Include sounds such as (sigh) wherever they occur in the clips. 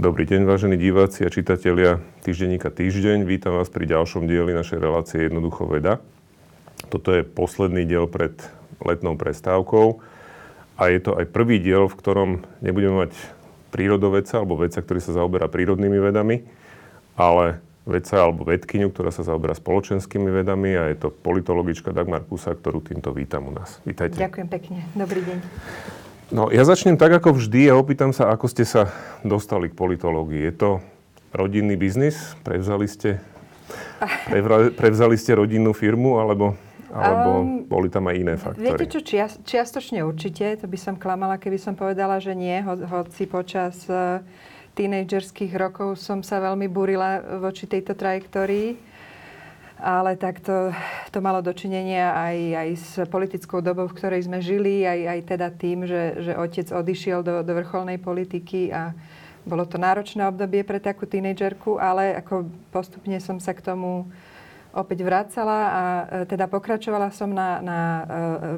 Dobrý deň, vážení diváci a čitatelia týždenníka Týždeň. Vítam vás pri ďalšom dieli našej relácie Jednoducho veda. Toto je posledný diel pred letnou prestávkou a je to aj prvý diel, v ktorom nebudeme mať prírodovedca alebo vedca, ktorý sa zaoberá prírodnými vedami, ale vedca alebo vedkyňu, ktorá sa zaoberá spoločenskými vedami a je to politologička Dagmar Kusa, ktorú týmto vítam u nás. Vítajte. Ďakujem pekne. Dobrý deň. No, ja začnem tak ako vždy a opýtam sa, ako ste sa dostali k politológii. Je to rodinný biznis? Prevzali ste, prevzali ste rodinnú firmu, alebo, alebo um, boli tam aj iné faktory? Viete čo, čiast, čiastočne určite. To by som klamala, keby som povedala, že nie. Ho, hoci počas uh, tínejdžerských rokov som sa veľmi burila voči tejto trajektórii ale tak to, to malo dočinenia aj, aj s politickou dobou, v ktorej sme žili, aj, aj teda tým, že, že otec odišiel do, do vrcholnej politiky a bolo to náročné obdobie pre takú tínejdžerku, ale ako postupne som sa k tomu opäť vracala a e, teda pokračovala som na, na e,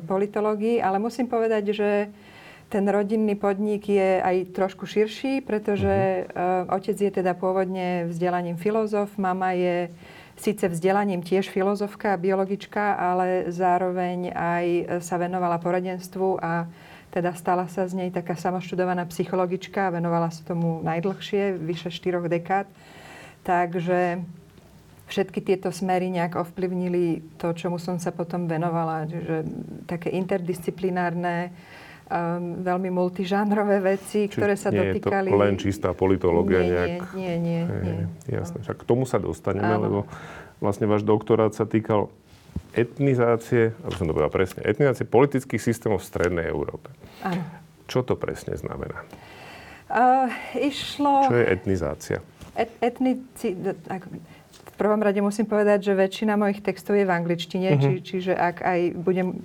politológii, ale musím povedať, že ten rodinný podnik je aj trošku širší, pretože mm-hmm. otec je teda pôvodne vzdelaním filozof, mama je síce vzdelaním tiež filozofka a biologička, ale zároveň aj sa venovala poradenstvu a teda stala sa z nej taká samoštudovaná psychologička venovala sa tomu najdlhšie, vyše 4 dekád. Takže všetky tieto smery nejak ovplyvnili to, čomu som sa potom venovala. Že také interdisciplinárne, um, veľmi multižánrové veci, Či ktoré sa nie dotýkali... Nie je to len čistá politológia nie, nejak? Nie, nie, nie. nie. Jasné, však k tomu sa dostaneme, Áno. lebo vlastne váš doktorát sa týkal etnizácie, aby som to povedal presne, etnizácie politických systémov v Strednej Európe. Áno. Čo to presne znamená? Uh, išlo... Čo je etnizácia? Et, etnici... V prvom rade musím povedať, že väčšina mojich textov je v angličtine, uh-huh. či, čiže ak aj budem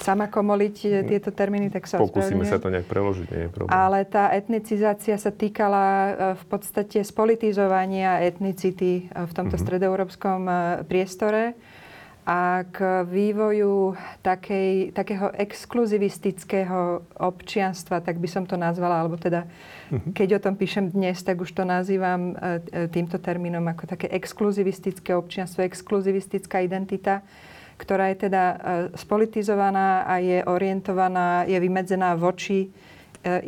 sama komoliť eh, tieto termíny, tak sa Pokúsime sa to nejak preložiť, nie je problém. Ale tá etnicizácia sa týkala eh, v podstate spolitizovania etnicity eh, v tomto mm-hmm. stredoeurópskom priestore a k vývoju takej, takého exkluzivistického občianstva, tak by som to nazvala, alebo teda mm-hmm. keď o tom píšem dnes, tak už to nazývam týmto termínom ako také exkluzivistické občianstvo, exkluzivistická identita ktorá je teda e, spolitizovaná a je orientovaná, je vymedzená voči e,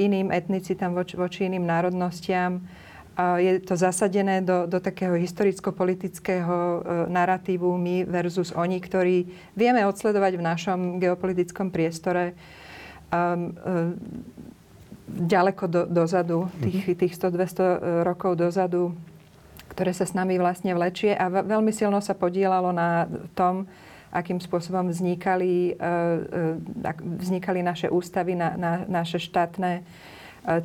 iným etnicitám, voči, voči iným národnostiam. Je to zasadené do, do takého historicko-politického e, narratívu my versus oni, ktorí vieme odsledovať v našom geopolitickom priestore um, ďaleko do, dozadu, tých, mhm. tých 100-200 rokov dozadu, ktoré sa s nami vlastne vlečie a veľmi silno sa podielalo na tom, akým spôsobom vznikali, e, e, vznikali naše ústavy, na, na, naše štátne e,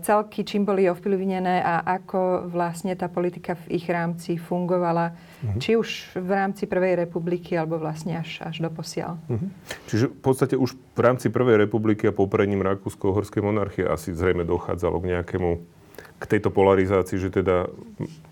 celky, čím boli ovplyvnené a ako vlastne tá politika v ich rámci fungovala, uh-huh. či už v rámci Prvej republiky, alebo vlastne až, až do posiaľ. Uh-huh. Čiže v podstate už v rámci Prvej republiky a popredním Rakúsko-Horskej monarchie asi zrejme dochádzalo k nejakému k tejto polarizácii, že teda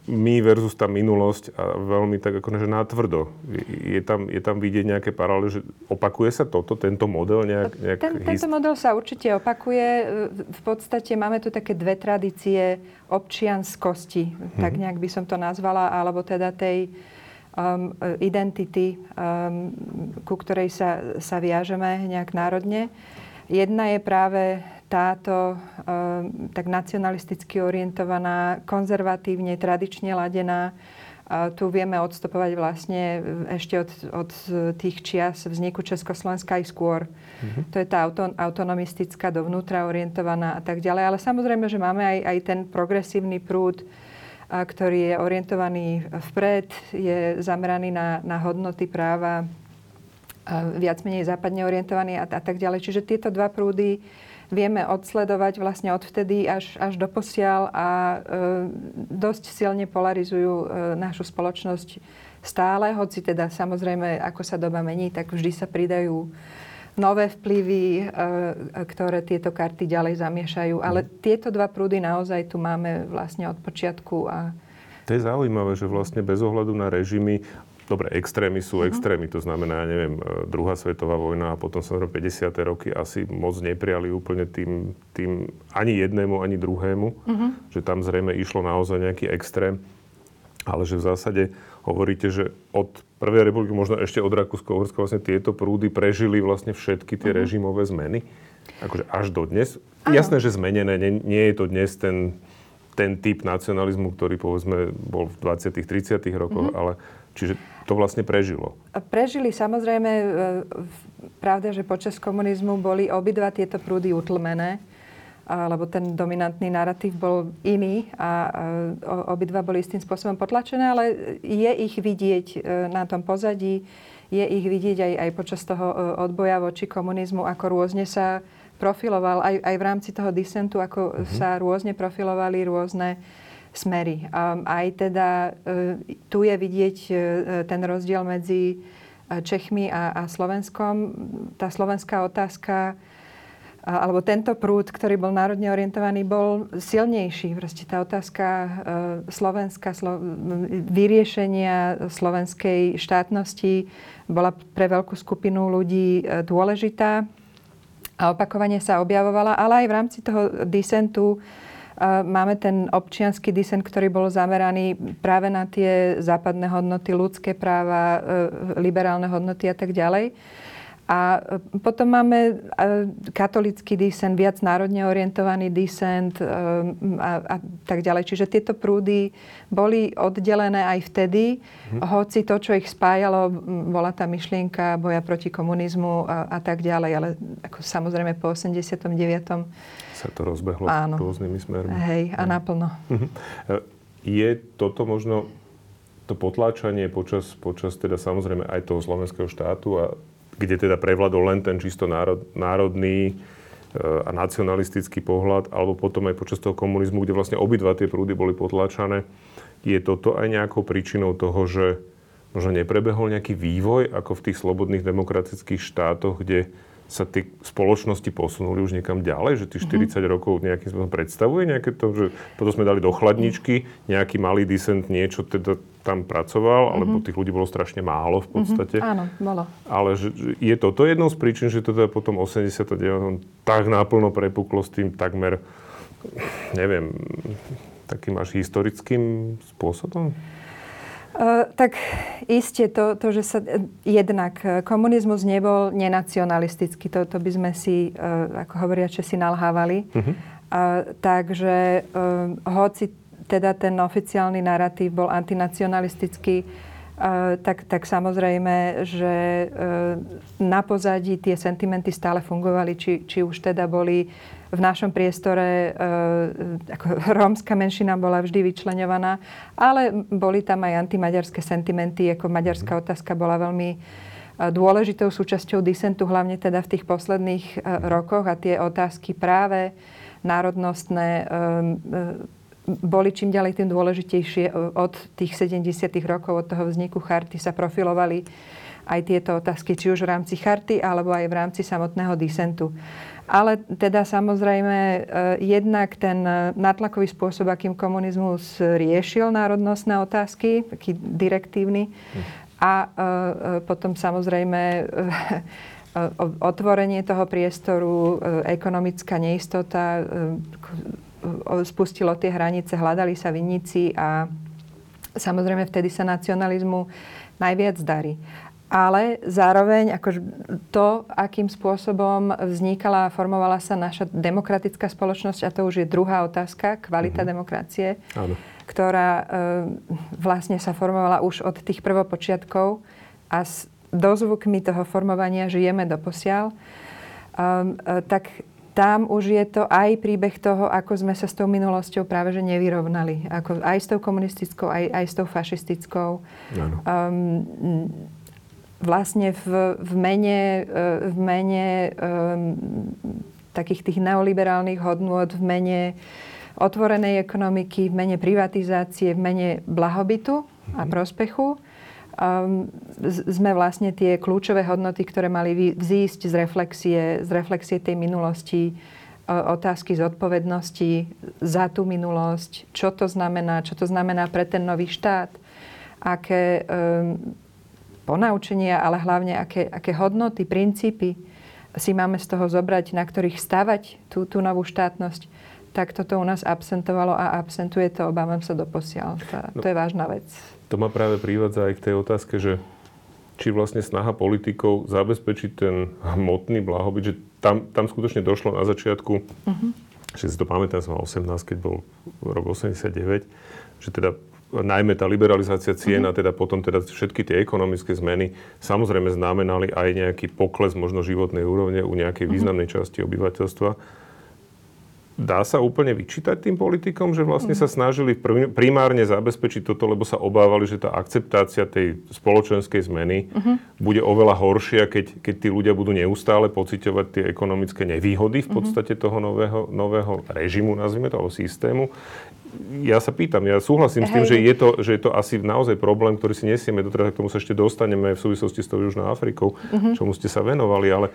my versus tá minulosť a veľmi tak akože natvrdo. Je tam, je tam vidieť nejaké paralely, že opakuje sa toto, tento model nejak? nejak Ten, hist... Tento model sa určite opakuje. V podstate máme tu také dve tradície občianskosti, hmm. tak nejak by som to nazvala, alebo teda tej um, identity, um, ku ktorej sa, sa viažeme nejak národne. Jedna je práve táto ehm, tak nacionalisticky orientovaná, konzervatívne, tradične ladená, a tu vieme odstupovať vlastne ešte od, od tých čias vzniku Československa aj skôr. Mm-hmm. To je tá auto, autonomistická, dovnútra orientovaná a tak ďalej. Ale samozrejme, že máme aj, aj ten progresívny prúd, a, ktorý je orientovaný vpred, je zameraný na, na hodnoty práva, a viac menej západne orientovaný a, a tak ďalej. Čiže tieto dva prúdy vieme odsledovať vlastne odvtedy až, až do posiaľ a e, dosť silne polarizujú e, našu spoločnosť stále, hoci teda samozrejme, ako sa doba mení, tak vždy sa pridajú nové vplyvy, e, ktoré tieto karty ďalej zamiešajú. Ale mhm. tieto dva prúdy naozaj tu máme vlastne od počiatku. A... To je zaujímavé, že vlastne bez ohľadu na režimy dobre, extrémy sú uh-huh. extrémy, to znamená, ja neviem, e, druhá svetová vojna a potom som 50. roky asi moc nepriali úplne tým, tým ani jednému, ani druhému, uh-huh. že tam zrejme išlo naozaj nejaký extrém, ale že v zásade hovoríte, že od Prvej republiky, možno ešte od Rakúsko-Uhorska, vlastne tieto prúdy prežili vlastne všetky tie uh-huh. režimové zmeny? Akože až do dnes? Ano. Jasné, že zmenené, nie, nie je to dnes ten ten typ nacionalizmu, ktorý povedzme bol v 20 30 rokoch, mm-hmm. ale čiže to vlastne prežilo. Prežili samozrejme, e, pravda, že počas komunizmu boli obidva tieto prúdy utlmené, lebo ten dominantný narratív bol iný a obidva boli istým spôsobom potlačené, ale je ich vidieť e, na tom pozadí, je ich vidieť aj, aj počas toho e, odboja voči komunizmu, ako rôzne sa profiloval aj, aj v rámci toho disentu, ako uh-huh. sa rôzne profilovali rôzne smery. Aj teda e, tu je vidieť e, ten rozdiel medzi e, Čechmi a, a Slovenskom. Tá slovenská otázka alebo tento prúd, ktorý bol národne orientovaný, bol silnejší. Proste tá otázka Slovenska, slo, vyriešenia slovenskej štátnosti bola pre veľkú skupinu ľudí dôležitá a opakovane sa objavovala, ale aj v rámci toho disentu máme ten občianský disent, ktorý bol zameraný práve na tie západné hodnoty, ľudské práva, e, liberálne hodnoty a tak ďalej. A e, potom máme e, katolický disent, viac národne orientovaný disent e, a, a tak ďalej. Čiže tieto prúdy boli oddelené aj vtedy, hm. hoci to, čo ich spájalo, bola tá myšlienka boja proti komunizmu a, a tak ďalej. Ale ako samozrejme po 89. sa to rozbehlo Áno. rôznymi smermi. Hej, a naplno. Mhm. Je toto možno to potláčanie počas, počas teda samozrejme aj toho slovenského štátu a kde teda prevladol len ten čisto národ, národný e, a nacionalistický pohľad, alebo potom aj počas toho komunizmu, kde vlastne obidva tie prúdy boli potláčané. Je toto aj nejakou príčinou toho, že možno neprebehol nejaký vývoj ako v tých slobodných demokratických štátoch, kde sa tie spoločnosti posunuli už niekam ďalej, že tých 40 mm-hmm. rokov nejakým spôsobom predstavuje nejaké to, že potom sme dali do chladničky, nejaký malý disent niečo teda tam pracoval, mm-hmm. alebo tých ľudí bolo strašne málo v podstate. Mm-hmm. Áno, bolo. Ale že, že je toto jednou z príčin, že teda potom 89 tak náplno prepuklo s tým takmer, neviem, takým až historickým spôsobom? Uh, tak iste to, to, že sa jednak e, komunizmus nebol nenacionalistický, to, to by sme si, uh, ako hovoria, že si nalhávali. Uh-huh. Uh, takže hoci teda ten oficiálny narratív bol antinacionalistický, uh, tak, tak samozrejme, že uh, na pozadí tie sentimenty stále fungovali, či, či už teda boli v našom priestore e, ako (laughs) rómska menšina bola vždy vyčlenovaná, ale boli tam aj antimaďarské sentimenty, ako maďarská mhm. otázka bola veľmi e, dôležitou súčasťou disentu, hlavne teda v tých posledných e, rokoch a tie otázky práve národnostné boli čím ďalej tým dôležitejšie od tých 70. rokov, od toho vzniku charty sa profilovali aj tieto otázky, či už v rámci charty, alebo aj v rámci samotného disentu. Ale teda samozrejme e, jednak ten e, natlakový spôsob, akým komunizmus riešil národnostné otázky, taký direktívny, a e, potom samozrejme (laughs) otvorenie toho priestoru, ekonomická neistota, spustilo tie hranice, hľadali sa vinníci a samozrejme vtedy sa nacionalizmu najviac darí ale zároveň akož to, akým spôsobom vznikala a formovala sa naša demokratická spoločnosť, a to už je druhá otázka, kvalita mm-hmm. demokracie, Áno. ktorá e, vlastne sa formovala už od tých prvopočiatkov a s dozvukmi toho formovania žijeme do posiaľ, e, tak tam už je to aj príbeh toho, ako sme sa s tou minulosťou práve že nevyrovnali. Ako aj s tou komunistickou, aj, aj s tou fašistickou. Um, vlastne v, v mene, e, v mene takých tých neoliberálnych hodnôt, v mene otvorenej ekonomiky, v mene privatizácie, v mene blahobytu a mhm. prospechu. Um, sme vlastne tie kľúčové hodnoty, ktoré mali vzísť z reflexie, z reflexie tej minulosti, otázky zodpovednosti za tú minulosť, čo to znamená, čo to znamená pre ten nový štát, aké um, ponaučenia, ale hlavne aké, aké hodnoty, princípy si máme z toho zobrať, na ktorých stavať tú, tú novú štátnosť, tak toto u nás absentovalo a absentuje to, obávam sa, doposiaľ. To, no, to je vážna vec. To ma práve privádza aj k tej otázke, že či vlastne snaha politikov zabezpečiť ten hmotný blahobyt, že tam, tam skutočne došlo na začiatku, uh-huh. že si to pamätám, som mal 18, keď bol rok 89, že teda najmä tá liberalizácia cien uh-huh. a teda potom teda všetky tie ekonomické zmeny samozrejme znamenali aj nejaký pokles možno životnej úrovne u nejakej uh-huh. významnej časti obyvateľstva Dá sa úplne vyčítať tým politikom, že vlastne sa snažili primárne zabezpečiť toto, lebo sa obávali, že tá akceptácia tej spoločenskej zmeny uh-huh. bude oveľa horšia, keď, keď tí ľudia budú neustále pociťovať tie ekonomické nevýhody v podstate toho nového, nového režimu, nazvime to, alebo systému. Ja sa pýtam, ja súhlasím Hej. s tým, že je, to, že je to asi naozaj problém, ktorý si nesieme doteraz, k tomu sa ešte dostaneme v súvislosti s tou Južnou Afrikou, uh-huh. čomu ste sa venovali, ale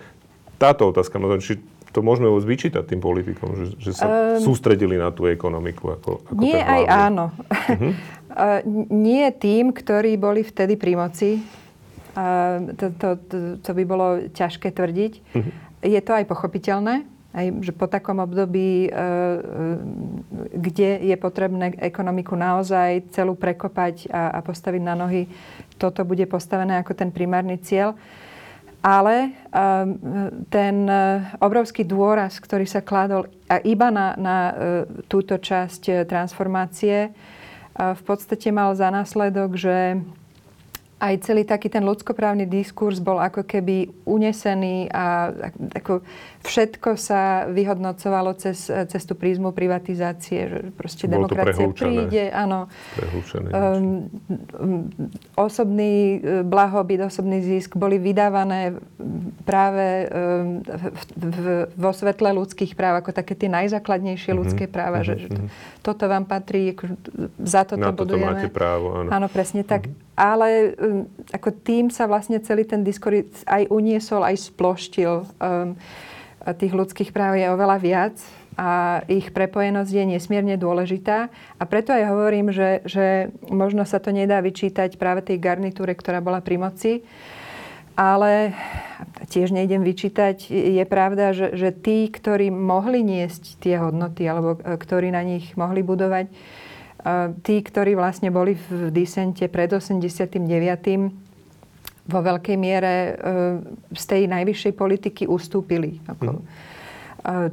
táto otázka, či to môžeme vôbec vyčítať tým politikom, že, že sa um, sústredili na tú ekonomiku ako, ako Nie aj áno. Uh-huh. (laughs) nie tým, ktorí boli vtedy pri moci. Uh, to, to, to, to by bolo ťažké tvrdiť. Uh-huh. Je to aj pochopiteľné, aj, že po takom období, uh, kde je potrebné ekonomiku naozaj celú prekopať a, a postaviť na nohy, toto bude postavené ako ten primárny cieľ. Ale ehm, ten e, obrovský dôraz, ktorý sa kladol iba na, na e, túto časť transformácie, v podstate mal za následok, že aj celý taký ten ľudskoprávny diskurs bol ako keby unesený a ako všetko sa vyhodnocovalo cez, cez tú prízmu privatizácie, že proste Bolo demokracia príde, áno. Um, osobný e, blahobyt, osobný zisk boli vydávané práve um, v, v, vo svetle ľudských práv, ako také tie najzákladnejšie mm-hmm. ľudské práva, mm-hmm. že, že to, mhm. toto vám patrí, za toto Na toto budujeme. máte právo, áno. Áno, presne tak. Mm-hmm ale um, ako tým sa vlastne celý ten diskurs aj uniesol, aj sploštil. Um, tých ľudských práv je oveľa viac a ich prepojenosť je nesmierne dôležitá. A preto aj hovorím, že, že možno sa to nedá vyčítať práve tej garnitúre, ktorá bola pri moci. Ale tiež nejdem vyčítať, je pravda, že, že tí, ktorí mohli niesť tie hodnoty alebo e, ktorí na nich mohli budovať, tí, ktorí vlastne boli v disente pred 89 vo veľkej miere e, z tej najvyššej politiky ustúpili. Ako, mm.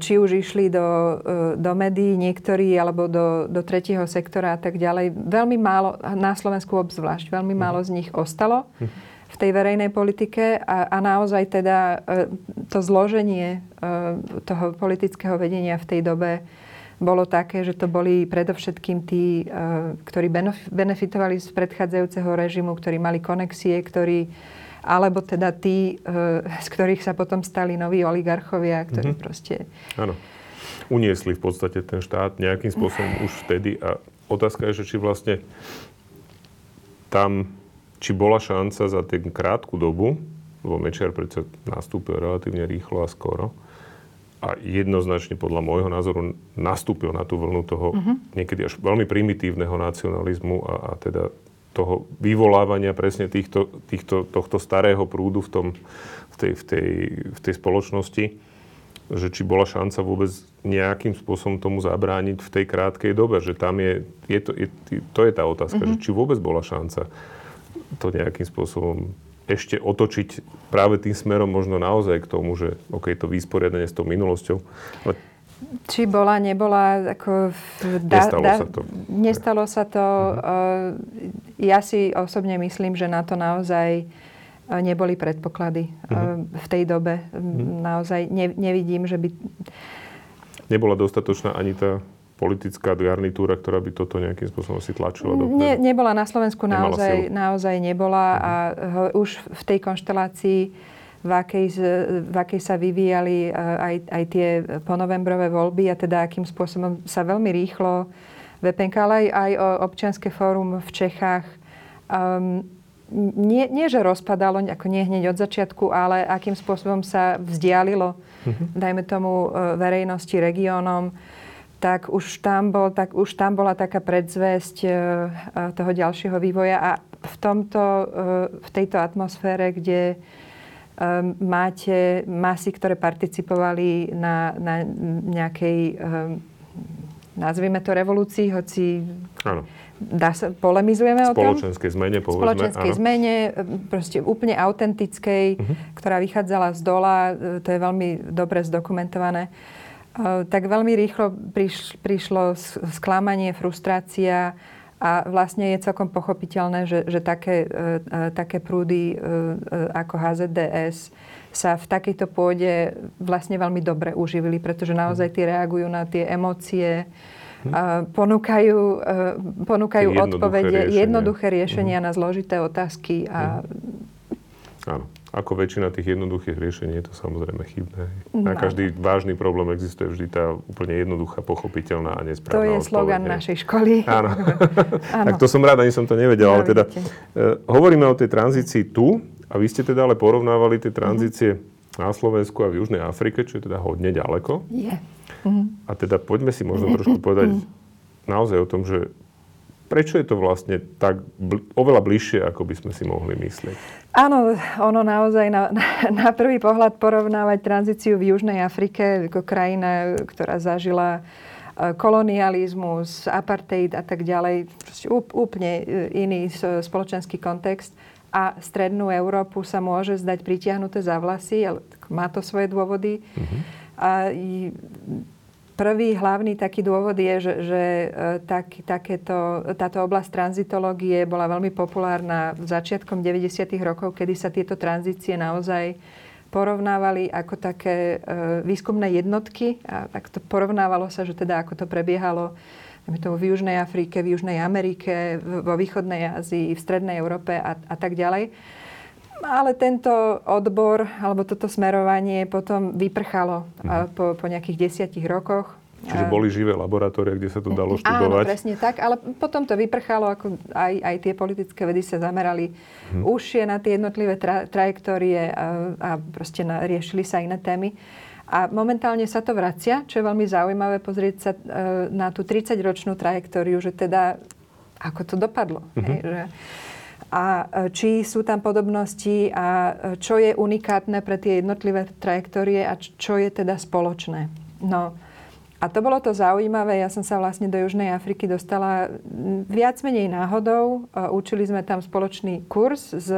Či už išli do, e, do médií niektorí, alebo do, do tretieho sektora a tak ďalej. Veľmi málo, na Slovensku obzvlášť, veľmi mm. málo z nich ostalo mm. v tej verejnej politike a, a naozaj teda to zloženie toho politického vedenia v tej dobe bolo také, že to boli predovšetkým tí, eh, ktorí benefitovali z predchádzajúceho režimu, ktorí mali konexie, ktorí alebo teda tí, eh, (laughs) z ktorých sa potom stali noví oligarchovia, ktorí mm-hmm. proste... Áno. Uniesli v podstate ten štát nejakým spôsobom už vtedy a otázka je, že či vlastne tam, či bola šanca za ten krátku dobu, lebo Mečiar predsa nastúpil relatívne rýchlo a skoro, a jednoznačne podľa môjho názoru nastúpil na tú vlnu toho uh-huh. niekedy až veľmi primitívneho nacionalizmu a, a teda toho vyvolávania presne týchto, týchto, tohto starého prúdu v, tom, v, tej, v, tej, v tej spoločnosti, že či bola šanca vôbec nejakým spôsobom tomu zabrániť v tej krátkej dobe, že tam je, je, to, je to je tá otázka, uh-huh. že či vôbec bola šanca to nejakým spôsobom ešte otočiť práve tým smerom možno naozaj k tomu, že OK, to vysporiadanie s tou minulosťou. Ale či bola, nebola, ako... Da, nestalo da, sa to. Nestalo sa to. Uh-huh. Ja si osobne myslím, že na to naozaj uh, neboli predpoklady uh-huh. v tej dobe. Uh-huh. Naozaj ne, nevidím, že by... Nebola dostatočná ani tá politická garnitúra, ktorá by toto nejakým spôsobom si tlačila do ne, Nebola na Slovensku, naozaj, naozaj nebola uh-huh. a už v tej konštelácii, v akej, v akej sa vyvíjali aj, aj tie ponovembrové voľby a teda akým spôsobom sa veľmi rýchlo VPNK, ale aj, aj občianske fórum v Čechách um, nie, nie, že rozpadalo, ako nie hneď od začiatku, ale akým spôsobom sa vzdialilo, uh-huh. dajme tomu, e, verejnosti, regiónom tak už tam, bol, tak už tam bola taká predzvesť e, e, toho ďalšieho vývoja a v, tomto, v tejto atmosfére, kde máte masy, ktoré participovali na, na nejakej, nazvime to revolúcii, hoci dá sa, polemizujeme o tom. Spoločenskej zmene, povedzme. Spoločenskej áno. zmene, proste úplne autentickej, uh-huh. ktorá vychádzala z dola, e, to je veľmi dobre zdokumentované. E, tak veľmi rýchlo priš, prišlo sklamanie, frustrácia a vlastne je celkom pochopiteľné, že, že také, e, také prúdy ako HZDS sa v takejto pôde vlastne veľmi dobre uživili, pretože naozaj tie reagujú na tie emócie, ponúkajú, e, ponúkajú jednoduché odpovede, riešenia. jednoduché riešenia uh-huh. na zložité otázky. A... Uh-huh. Áno. Ako väčšina tých jednoduchých riešení je to samozrejme chybné. Na každý vážny problém existuje vždy tá úplne jednoduchá, pochopiteľná a nesprávna To je slogan našej školy. Áno. (laughs) Áno. tak to som rád, ani som to nevedel. ale teda, uh, hovoríme o tej tranzícii tu a vy ste teda ale porovnávali tie tranzície uh-huh. na Slovensku a v Južnej Afrike, čo je teda hodne ďaleko. Je. A teda poďme si možno trošku povedať naozaj o tom, že prečo je to vlastne tak bl- oveľa bližšie, ako by sme si mohli myslieť? Áno, ono naozaj na, na, na prvý pohľad porovnávať tranzíciu v Južnej Afrike ako krajina, ktorá zažila e, kolonializmus, apartheid a tak ďalej, úplne e, iný spoločenský kontext a strednú Európu sa môže zdať pritiahnuté za vlasy, ale má to svoje dôvody. Mm-hmm a prvý hlavný taký dôvod je, že, že e, tak, takéto, táto oblasť tranzitológie bola veľmi populárna začiatkom 90. rokov, kedy sa tieto tranzície naozaj porovnávali ako také e, výskumné jednotky a tak to porovnávalo sa, že teda ako to prebiehalo to v Južnej Afrike, v Južnej Amerike, vo východnej Ázii, v Strednej Európe a, a tak ďalej. Ale tento odbor, alebo toto smerovanie potom vyprchalo mhm. po, po nejakých desiatich rokoch. Čiže boli živé laboratória, kde sa to dalo študovať? Áno, presne tak, ale potom to vyprchalo, ako aj, aj tie politické vedy sa zamerali hmm. užšie na tie jednotlivé tra- trajektórie a, a proste na, riešili sa iné témy. A momentálne sa to vracia, čo je veľmi zaujímavé pozrieť sa e, na tú 30-ročnú trajektóriu, že teda ako to dopadlo. hmm Hej, že, a e, či sú tam podobnosti a e, čo je unikátne pre tie jednotlivé trajektórie a čo je teda spoločné. No a to bolo to zaujímavé. Ja som sa vlastne do Južnej Afriky dostala viac menej náhodou. E, učili sme tam spoločný kurz s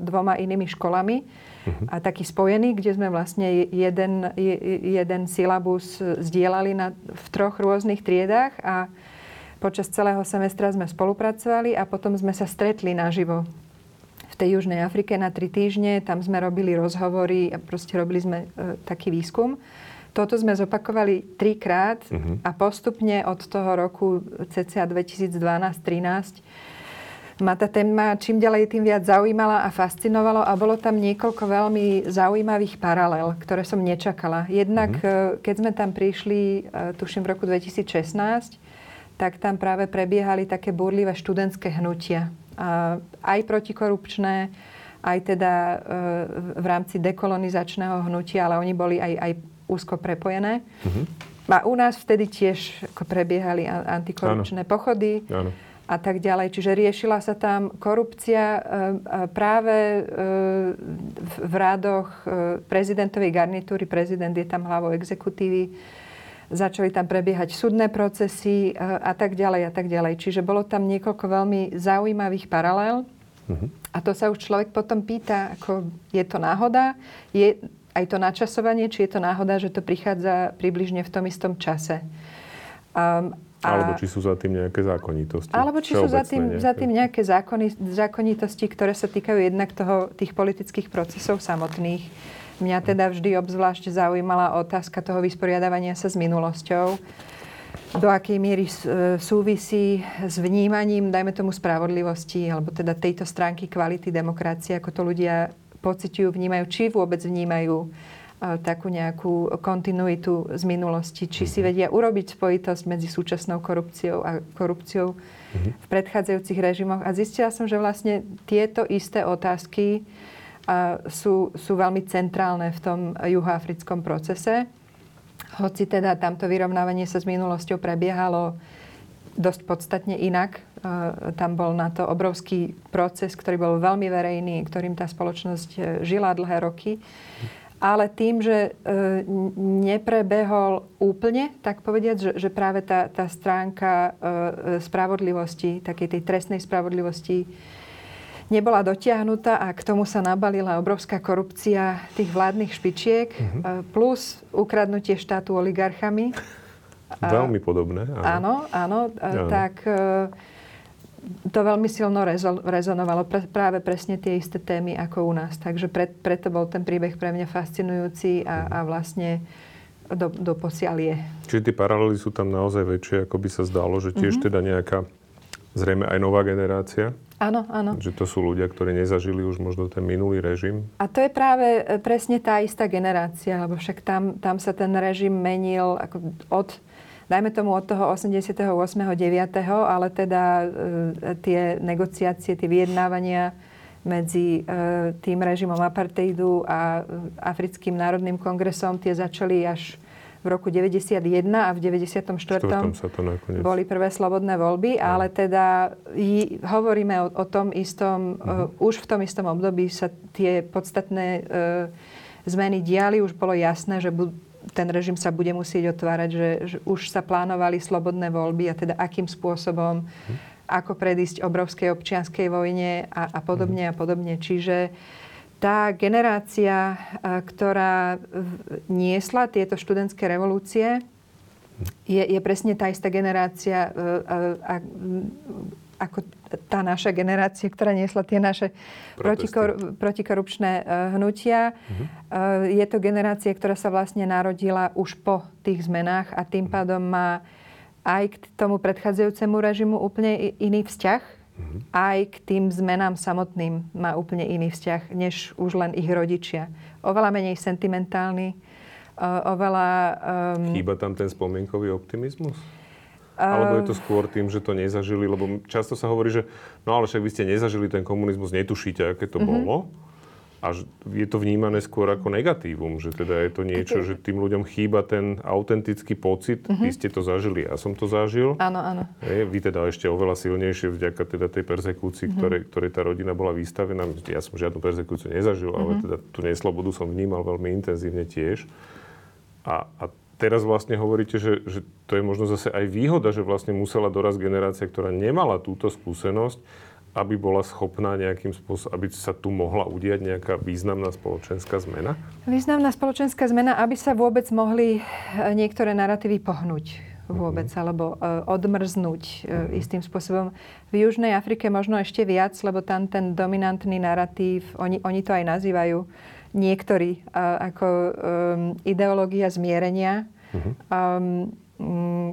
dvoma inými školami uh-huh. a taký spojený, kde sme vlastne jeden, jeden syllabus zdieľali na, v troch rôznych triedách a Počas celého semestra sme spolupracovali a potom sme sa stretli naživo v tej Južnej Afrike na tri týždne. Tam sme robili rozhovory a proste robili sme e, taký výskum. Toto sme zopakovali trikrát uh-huh. a postupne od toho roku cca 2012-13 ma tá téma čím ďalej tým viac zaujímala a fascinovalo a bolo tam niekoľko veľmi zaujímavých paralel, ktoré som nečakala. Jednak, uh-huh. keď sme tam prišli, e, tuším v roku 2016, tak tam práve prebiehali také burlivé študentské hnutia. Aj protikorupčné, aj teda e, v rámci dekolonizačného hnutia, ale oni boli aj, aj úzko prepojené. Mm-hmm. A u nás vtedy tiež prebiehali antikorupčné Áno. pochody. Áno a tak ďalej. Čiže riešila sa tam korupcia e, práve e, v rádoch prezidentovej garnitúry. Prezident je tam hlavou exekutívy začali tam prebiehať súdne procesy e, a tak ďalej a tak ďalej. Čiže bolo tam niekoľko veľmi zaujímavých paralel. Uh-huh. A to sa už človek potom pýta, ako je to náhoda, je aj to načasovanie, či je to náhoda, že to prichádza približne v tom istom čase. Um, a, alebo či sú za tým nejaké zákonitosti. Alebo či sú za tým, nejaké. za tým nejaké zákony, zákonitosti, ktoré sa týkajú jednak toho, tých politických procesov samotných Mňa teda vždy obzvlášť zaujímala otázka toho vysporiadavania sa s minulosťou. Do akej miery e, súvisí s vnímaním, dajme tomu, spravodlivosti, alebo teda tejto stránky kvality demokracie, ako to ľudia pociťujú, vnímajú, či vôbec vnímajú e, takú nejakú kontinuitu z minulosti, či si mhm. vedia urobiť spojitosť medzi súčasnou korupciou a korupciou mhm. v predchádzajúcich režimoch. A zistila som, že vlastne tieto isté otázky sú, sú veľmi centrálne v tom juhoafrickom procese. Hoci teda tamto vyrovnávanie sa s minulosťou prebiehalo dosť podstatne inak tam bol na to obrovský proces, ktorý bol veľmi verejný, ktorým tá spoločnosť e, žila dlhé roky. Ale tým, že neprebehol úplne, tak povediať, že práve tá, tá stránka spravodlivosti, takej tej trestnej spravodlivosti, nebola dotiahnutá a k tomu sa nabalila obrovská korupcia tých vládnych špičiek, uh-huh. plus ukradnutie štátu oligarchami. Veľmi podobné. Áno, áno. áno tak e, to veľmi silno rezonovalo pre, práve presne tie isté témy ako u nás. Takže pre, preto bol ten príbeh pre mňa fascinujúci a, a vlastne do, do posialie. Čiže tie paralely sú tam naozaj väčšie, ako by sa zdalo, že tiež mm-hmm. teda nejaká zrejme aj nová generácia Áno, áno. Že to sú ľudia, ktorí nezažili už možno ten minulý režim. A to je práve e, presne tá istá generácia, lebo však tam, tam sa ten režim menil ako od, dajme tomu od toho 88. 9. ale teda e, tie negociácie, tie vyjednávania medzi e, tým režimom apartheidu a e, Africkým národným kongresom, tie začali až v roku 91 a v 94. sa to nakoniec... boli prvé slobodné voľby, no. ale teda j, hovoríme o, o tom istom, uh-huh. uh, už v tom istom období sa tie podstatné uh, zmeny diali, už bolo jasné, že bu- ten režim sa bude musieť otvárať, že, že už sa plánovali slobodné voľby a teda akým spôsobom, uh-huh. ako predísť obrovskej občianskej vojne a, a podobne uh-huh. a podobne. Čiže uh, tá generácia, ktorá niesla tieto študentské revolúcie, je, je presne tá istá generácia ako tá naša generácia, ktorá niesla tie naše protikor, protikorupčné hnutia. Uh-huh. Je to generácia, ktorá sa vlastne narodila už po tých zmenách a tým pádom má aj k tomu predchádzajúcemu režimu úplne iný vzťah mm-hmm. aj k tým zmenám samotným má úplne iný vzťah, než už len ich rodičia. Oveľa menej sentimentálny, oveľa... Um... Chýba tam ten spomienkový optimizmus? Alebo je to skôr tým, že to nezažili? Lebo často sa hovorí, že no ale však vy ste nezažili ten komunizmus, netušíte, aké to mm-hmm. bolo. A je to vnímané skôr ako negatívum, že teda je to niečo, že tým ľuďom chýba ten autentický pocit. Uh-huh. Vy ste to zažili, ja som to zažil. Áno, áno. vy teda ešte oveľa silnejšie vďaka teda tej persekúcii, uh-huh. ktorej, ktorej tá rodina bola vystavená. Ja som žiadnu persekúciu nezažil, uh-huh. ale teda tú neslobodu som vnímal veľmi intenzívne tiež. A, a teraz vlastne hovoríte, že, že to je možno zase aj výhoda, že vlastne musela doraz generácia, ktorá nemala túto skúsenosť, aby bola schopná nejakým spôsobom, aby sa tu mohla udiať nejaká významná spoločenská zmena? Významná spoločenská zmena, aby sa vôbec mohli e, niektoré narratívy pohnúť vôbec, uh-huh. alebo uh, odmrznúť uh, istým spôsobom. V Južnej Afrike možno ešte viac, lebo tam ten dominantný narratív, oni, oni to aj nazývajú niektorí ako um, ideológia zmierenia. Uh-huh. Um, um,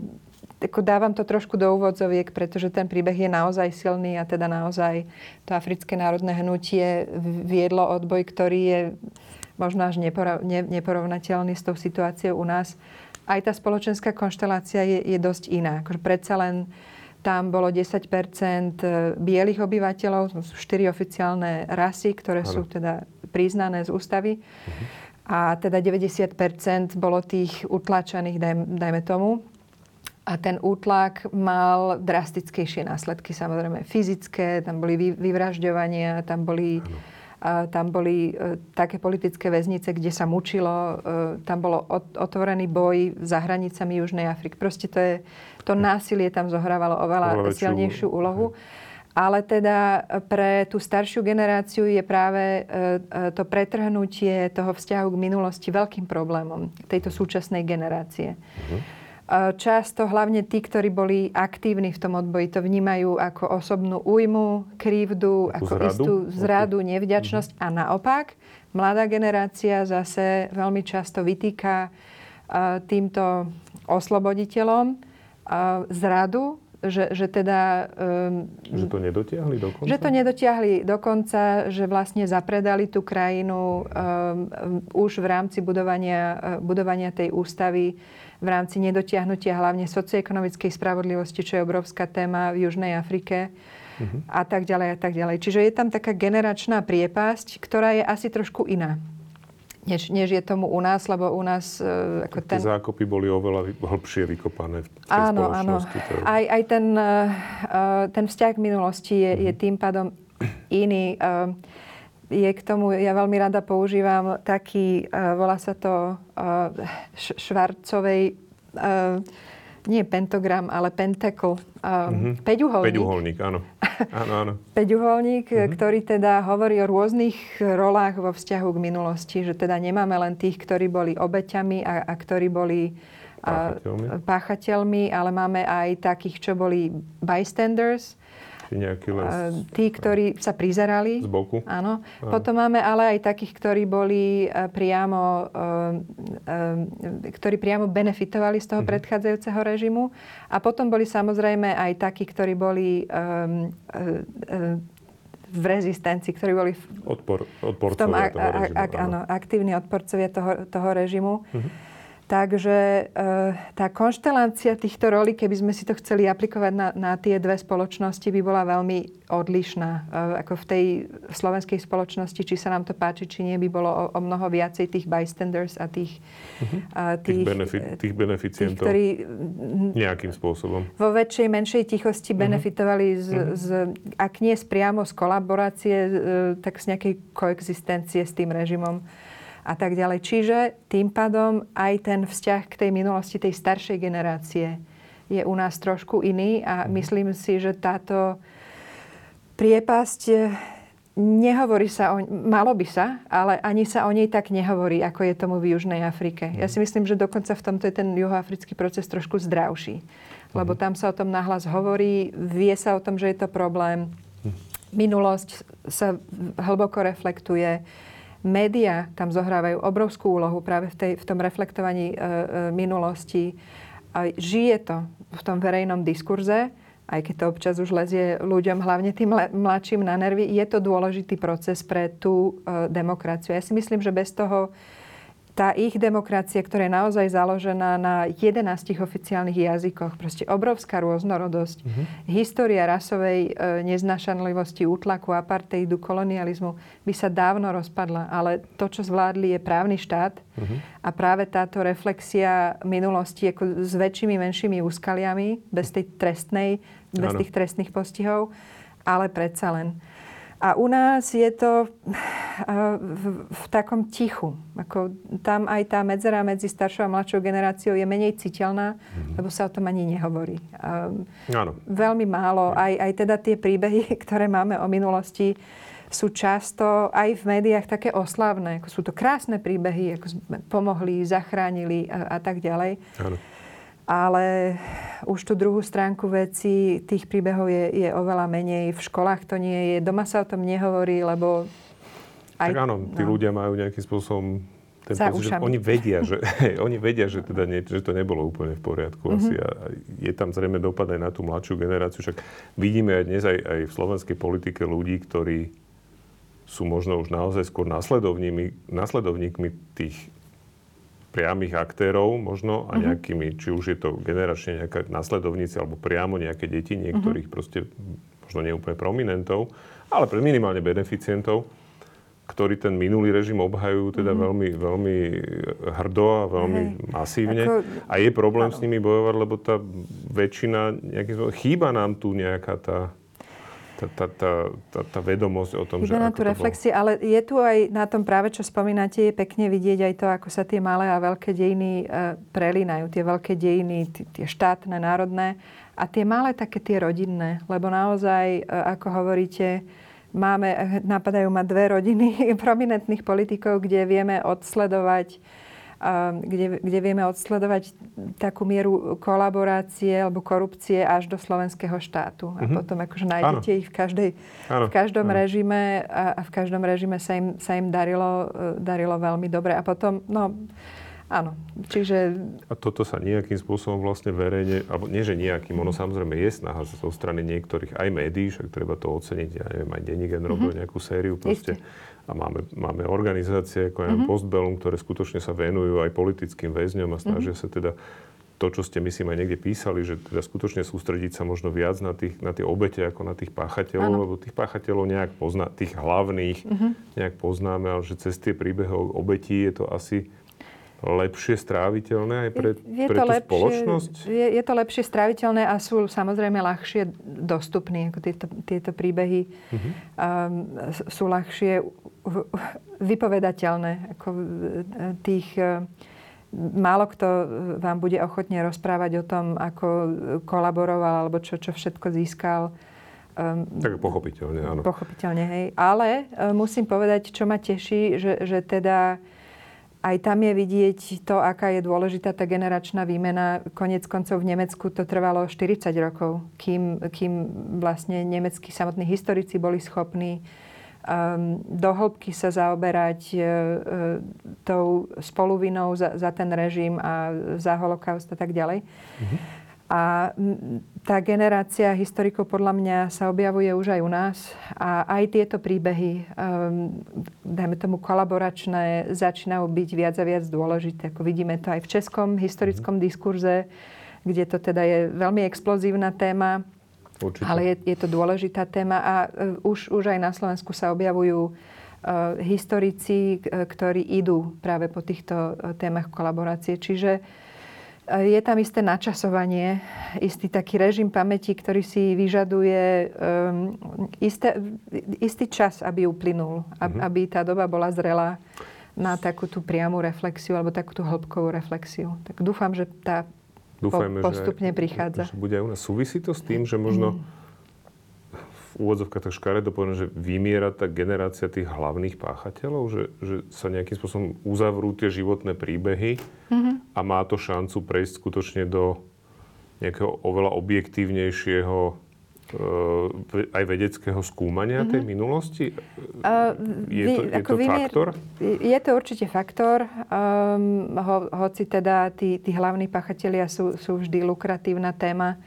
ako dávam to trošku do úvodzoviek, pretože ten príbeh je naozaj silný a teda naozaj to africké národné hnutie viedlo odboj, ktorý je možno až neporovnateľný s tou situáciou u nás. Aj tá spoločenská konštelácia je, je dosť iná. Akože predsa len tam bolo 10% bielých obyvateľov, sú štyri oficiálne rasy, ktoré ano. sú teda priznané z ústavy. Uh-huh. A teda 90% bolo tých utlačených, daj, dajme tomu. A ten útlak mal drastickejšie následky, samozrejme fyzické, tam boli vyvražďovania, tam boli, a, tam boli e, také politické väznice, kde sa mučilo, e, tam bolo ot, otvorený boj za hranicami Južnej Afriky. Proste to, je, to násilie tam zohrávalo oveľa silnejšiu úlohu. Ale teda pre tú staršiu generáciu je práve e, to pretrhnutie toho vzťahu k minulosti veľkým problémom tejto súčasnej generácie. Uh-huh. Často hlavne tí, ktorí boli aktívni v tom odboji, to vnímajú ako osobnú újmu, krivdu, ako, ako zradu? istú zradu, nevďačnosť. Mm-hmm. A naopak, mladá generácia zase veľmi často vytýka týmto osloboditeľom zradu, že, že teda... Um, že to nedotiahli dokonca? Že to nedotiahli dokonca, že vlastne zapredali tú krajinu um, um, už v rámci budovania, uh, budovania tej ústavy v rámci nedotiahnutia hlavne socioekonomickej spravodlivosti, čo je obrovská téma v Južnej Afrike uh-huh. a tak ďalej a tak ďalej. Čiže je tam taká generačná priepasť, ktorá je asi trošku iná. než, než je tomu u nás, lebo u nás uh, ako ten... Tie zákopy boli oveľa hlbšie vykopané v tej áno, spoločnosti. Áno, áno. Aj, aj ten, uh, ten vzťah k minulosti je, mm-hmm. je mhm. tým pádom iný. Uh, je k tomu, ja veľmi rada používam taký, uh, volá sa to uh, švarcovej, uh, nie pentagram, ale pentacle, uh, mm-hmm. peťuholník. Peťuholník, (laughs) áno. áno, áno. peťuholník, mm-hmm. ktorý teda hovorí o rôznych rolách vo vzťahu k minulosti, že teda nemáme len tých, ktorí boli obeťami a, a ktorí boli páchateľmi. páchateľmi, ale máme aj takých, čo boli bystanders, nejaký len... Tí, ktorí sa prizerali. Z boku. Áno. Áno. Potom máme ale aj takých, ktorí boli e, priamo, e, e, ktorí priamo benefitovali z toho mm-hmm. predchádzajúceho režimu. A potom boli samozrejme aj takí, ktorí boli v rezistencii, ktorí boli v, Odpor, odporcovia v tom, a, toho režimu. A, áno, aktívni odporcovia toho, toho režimu. Mm-hmm. Takže e, tá konštelácia týchto rolí, keby sme si to chceli aplikovať na, na tie dve spoločnosti, by bola veľmi odlišná. E, ako v tej slovenskej spoločnosti, či sa nám to páči, či nie, by bolo o, o mnoho viacej tých bystanders a tých... Uh-huh. A tých, tých, benefi- tých beneficientov. Tých, ktorí nejakým spôsobom. Vo väčšej, menšej tichosti uh-huh. benefitovali, z, uh-huh. z, ak nie priamo z kolaborácie, e, tak z nejakej koexistencie s tým režimom a tak ďalej. Čiže tým pádom aj ten vzťah k tej minulosti tej staršej generácie je u nás trošku iný a mhm. myslím si, že táto priepasť eh, nehovorí sa o, malo by sa, ale ani sa o nej tak nehovorí, ako je tomu v Južnej Afrike. Ja si mhm. myslím, že dokonca v tomto je ten juhoafrický proces trošku zdravší. Lebo mhm. tam sa o tom nahlas hovorí, vie sa o tom, že je to problém. Minulosť sa hlboko reflektuje Média tam zohrávajú obrovskú úlohu práve v, tej, v tom reflektovaní e, e, minulosti. A žije to v tom verejnom diskurze, aj keď to občas už lezie ľuďom, hlavne tým mladším na nervy, je to dôležitý proces pre tú e, demokraciu. Ja si myslím, že bez toho tá ich demokracia, ktorá je naozaj založená na 11 oficiálnych jazykoch, proste obrovská rôznorodosť, mm-hmm. história rasovej e, neznašanlivosti, útlaku, apartheidu, kolonializmu by sa dávno rozpadla. Ale to, čo zvládli, je právny štát mm-hmm. a práve táto reflexia minulosti ako s väčšími, menšími úskaliami, bez tej trestnej, bez ano. tých trestných postihov, ale predsa len. A u nás je to eh, v, v takom tichu. Ako tam aj tá medzera medzi staršou a mladšou generáciou je menej citeľná, mm-hmm. lebo sa o tom ani nehovorí. Um, Áno. Veľmi málo. Aj, aj teda tie príbehy, (laughs) ktoré máme o minulosti, sú často aj v médiách také oslavné. Ako sú to krásne príbehy, ako pomohli, zachránili a, a tak ďalej. Áno. Ale už tú druhú stránku veci, tých príbehov je, je oveľa menej. V školách to nie je, doma sa o tom nehovorí, lebo... Aj, tak áno, tí no. ľudia majú nejakým spôsobom ten pocit, že oni vedia, že, (laughs) oni vedia, že, teda nie, že to nebolo úplne v poriadku mm-hmm. asi. A je tam zrejme dopad aj na tú mladšiu generáciu. Však vidíme aj dnes aj, aj v slovenskej politike ľudí, ktorí sú možno už naozaj skôr následovníkmi, následovníkmi tých priamých aktérov možno a mhm. nejakými, či už je to generačne nejaká následovníci alebo priamo nejaké deti niektorých uh-huh. proste možno neúplne prominentov, ale pre minimálne beneficientov, ktorí ten minulý režim obhajujú teda uh-huh. veľmi, veľmi hrdo a veľmi hey. masívne. Ako... A je problém ano. s nimi bojovať, lebo tá väčšina, nejaký, chýba nám tu nejaká tá tá, tá, tá, tá, tá vedomosť o tom, Chýba že... na tú reflexie, ale je tu aj na tom práve, čo spomínate, je pekne vidieť aj to, ako sa tie malé a veľké dejiny uh, prelínajú. Tie veľké dejiny, tie štátne, národné a tie malé také tie rodinné. Lebo naozaj, uh, ako hovoríte, máme, e, napadajú ma dve rodiny (laughs) prominentných politikov, kde vieme odsledovať kde, kde vieme odsledovať takú mieru kolaborácie alebo korupcie až do slovenského štátu. A mm-hmm. potom akože nájdete Áno. ich v, každej, v každom Áno. režime a, a v každom režime sa im, sa im darilo, e, darilo veľmi dobre. A potom, no, Áno, čiže... A toto sa nejakým spôsobom vlastne verejne, alebo nie, že nejakým, ono samozrejme je snaha zo strany niektorých aj médií, však treba to oceniť, ja neviem, aj Denník robil mm-hmm. nejakú sériu proste. Isté a máme, máme organizácie ako mm-hmm. Postbellum, ktoré skutočne sa venujú aj politickým väzňom a snažia mm-hmm. sa teda to, čo ste myslím aj niekde písali, že teda skutočne sústrediť sa možno viac na, tých, na tie obete ako na tých páchateľov, ano. lebo tých páchateľov nejak pozná, tých hlavných uh-huh. nejak poznáme, ale že cez tie príbehov obetí je to asi lepšie stráviteľné aj pre, je, je pre tú lepšie, spoločnosť? Je, je to lepšie stráviteľné a sú samozrejme ľahšie dostupné. Ako tieto, tieto príbehy uh-huh. um, sú ľahšie vypovedateľné. Ako tých, uh, málo kto vám bude ochotne rozprávať o tom, ako kolaboroval alebo čo, čo všetko získal. Um, tak pochopiteľne, áno. Pochopiteľne, hej. Ale uh, musím povedať, čo ma teší, že, že teda aj tam je vidieť to, aká je dôležitá tá generačná výmena. Konec koncov v Nemecku to trvalo 40 rokov, kým, kým vlastne nemeckí samotní historici boli schopní um, do hĺbky sa zaoberať uh, tou spoluvinou za, za ten režim a za holokaust a tak ďalej. Mm-hmm. A tá generácia historikov podľa mňa sa objavuje už aj u nás. A aj tieto príbehy, um, dajme tomu kolaboračné, začínajú byť viac a viac dôležité. Ako vidíme to aj v českom historickom mm-hmm. diskurze, kde to teda je veľmi explozívna téma. Určite. Ale je, je to dôležitá téma a uh, už, už aj na Slovensku sa objavujú uh, historici, ktorí idú práve po týchto uh, témach kolaborácie. Čiže je tam isté načasovanie, istý taký režim pamäti, ktorý si vyžaduje um, isté, istý čas, aby uplynul, mm-hmm. aby tá doba bola zrelá na takú tú priamu reflexiu alebo takú tú hĺbkovú reflexiu. Tak dúfam, že tá Dúfajme, postupne že, prichádza. Že bude aj u nás. Súvisí to s tým, že možno mm v úvodzovkách tak škaredo povedané, že vymiera tá generácia tých hlavných páchateľov, že, že sa nejakým spôsobom uzavrú tie životné príbehy mm-hmm. a má to šancu prejsť skutočne do nejakého oveľa objektívnejšieho e, aj vedeckého skúmania mm-hmm. tej mhm. minulosti? Uh, je to, je to vymier, faktor? Je to určite faktor. Um, ho, hoci teda tí, tí hlavní pachatelia sú, sú vždy lukratívna téma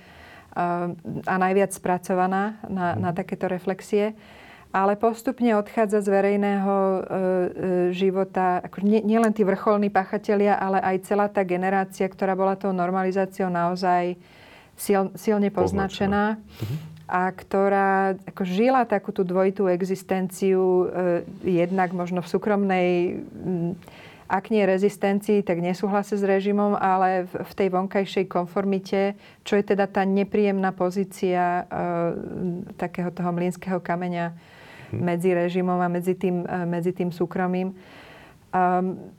a najviac spracovaná na, na takéto reflexie. Ale postupne odchádza z verejného e, e, života ako nie, nie len tí vrcholní pachatelia, ale aj celá tá generácia, ktorá bola tou normalizáciou naozaj sil, silne poznačená. poznačená. a ktorá ako žila takú tú dvojitú existenciu, e, jednak možno v súkromnej ak nie rezistencii, tak nesúhlase s režimom, ale v, tej vonkajšej konformite, čo je teda tá nepríjemná pozícia e, takého toho mlínskeho kameňa hm. medzi režimom a medzi tým, e, medzi tým súkromím. Um,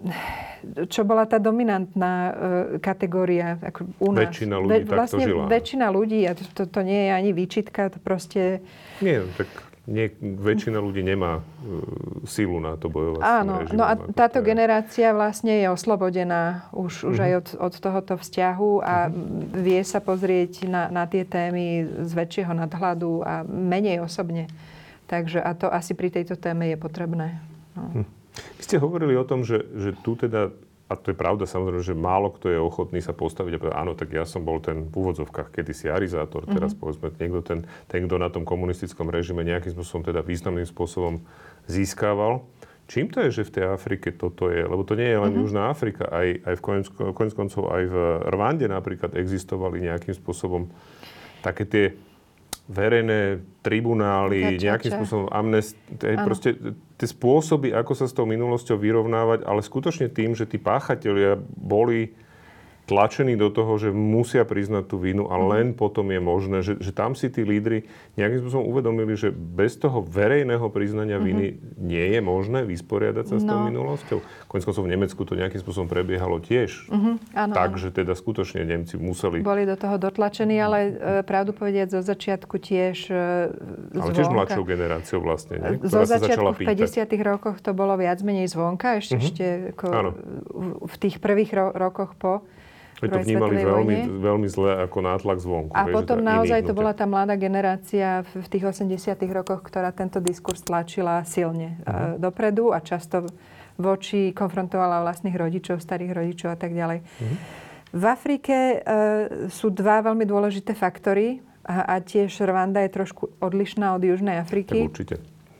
čo bola tá dominantná uh, kategória ako u nás. Väčšina ľudí Ve, vlastne takto žila. väčšina ľudí, a to, to, to nie je ani výčitka, to proste... Nie, tak nie, väčšina ľudí nemá uh, silu na to bojovať Áno, režimom, no a táto je... generácia vlastne je oslobodená už, už uh-huh. aj od, od tohoto vzťahu a uh-huh. vie sa pozrieť na, na tie témy z väčšieho nadhľadu a menej osobne. Takže a to asi pri tejto téme je potrebné. No. Hm. Vy ste hovorili o tom, že, že tu teda a to je pravda samozrejme, že málo kto je ochotný sa postaviť a povedať, áno, tak ja som bol ten v úvodzovkách kedysi arizátor, teraz mm-hmm. povedzme niekto ten, ten, kto na tom komunistickom režime nejakým spôsobom, teda významným spôsobom získával. Čím to je, že v tej Afrike toto je? Lebo to nie je len mm-hmm. Južná Afrika, aj, aj v konec koncov aj v Rwande napríklad existovali nejakým spôsobom také tie verejné tribunály, nejakým spôsobom amnest, proste tie spôsoby, ako sa s tou minulosťou vyrovnávať, ale skutočne tým, že tí páchatelia boli tlačení do toho, že musia priznať tú vinu a mhm. len potom je možné, že, že tam si tí lídry nejakým spôsobom uvedomili, že bez toho verejného priznania viny mm-hmm. nie je možné vysporiadať sa no. s tou no. minulosťou. Konec koncov v Nemecku to nejakým spôsobom prebiehalo tiež. Mm-hmm. Áno, Takže teda skutočne Nemci museli... Boli do toho dotlačení, ale e, pravdu povediať zo začiatku tiež e, Ale tiež mladšou generáciou vlastne, nie? Zo začiatku v 50 rokoch to bolo viac menej zvonka, ešte, mm-hmm. ešte ako v tých prvých ro- rokoch po že to vnímali veľmi, veľmi zle ako nátlak zvonku. A hej, potom naozaj to bola tá mladá generácia v, v tých 80 rokoch, ktorá tento diskurs tlačila silne uh-huh. dopredu a často voči konfrontovala vlastných rodičov, starých rodičov a tak ďalej. Uh-huh. V Afrike uh, sú dva veľmi dôležité faktory a, a tiež Rwanda je trošku odlišná od Južnej Afriky. Tak určite.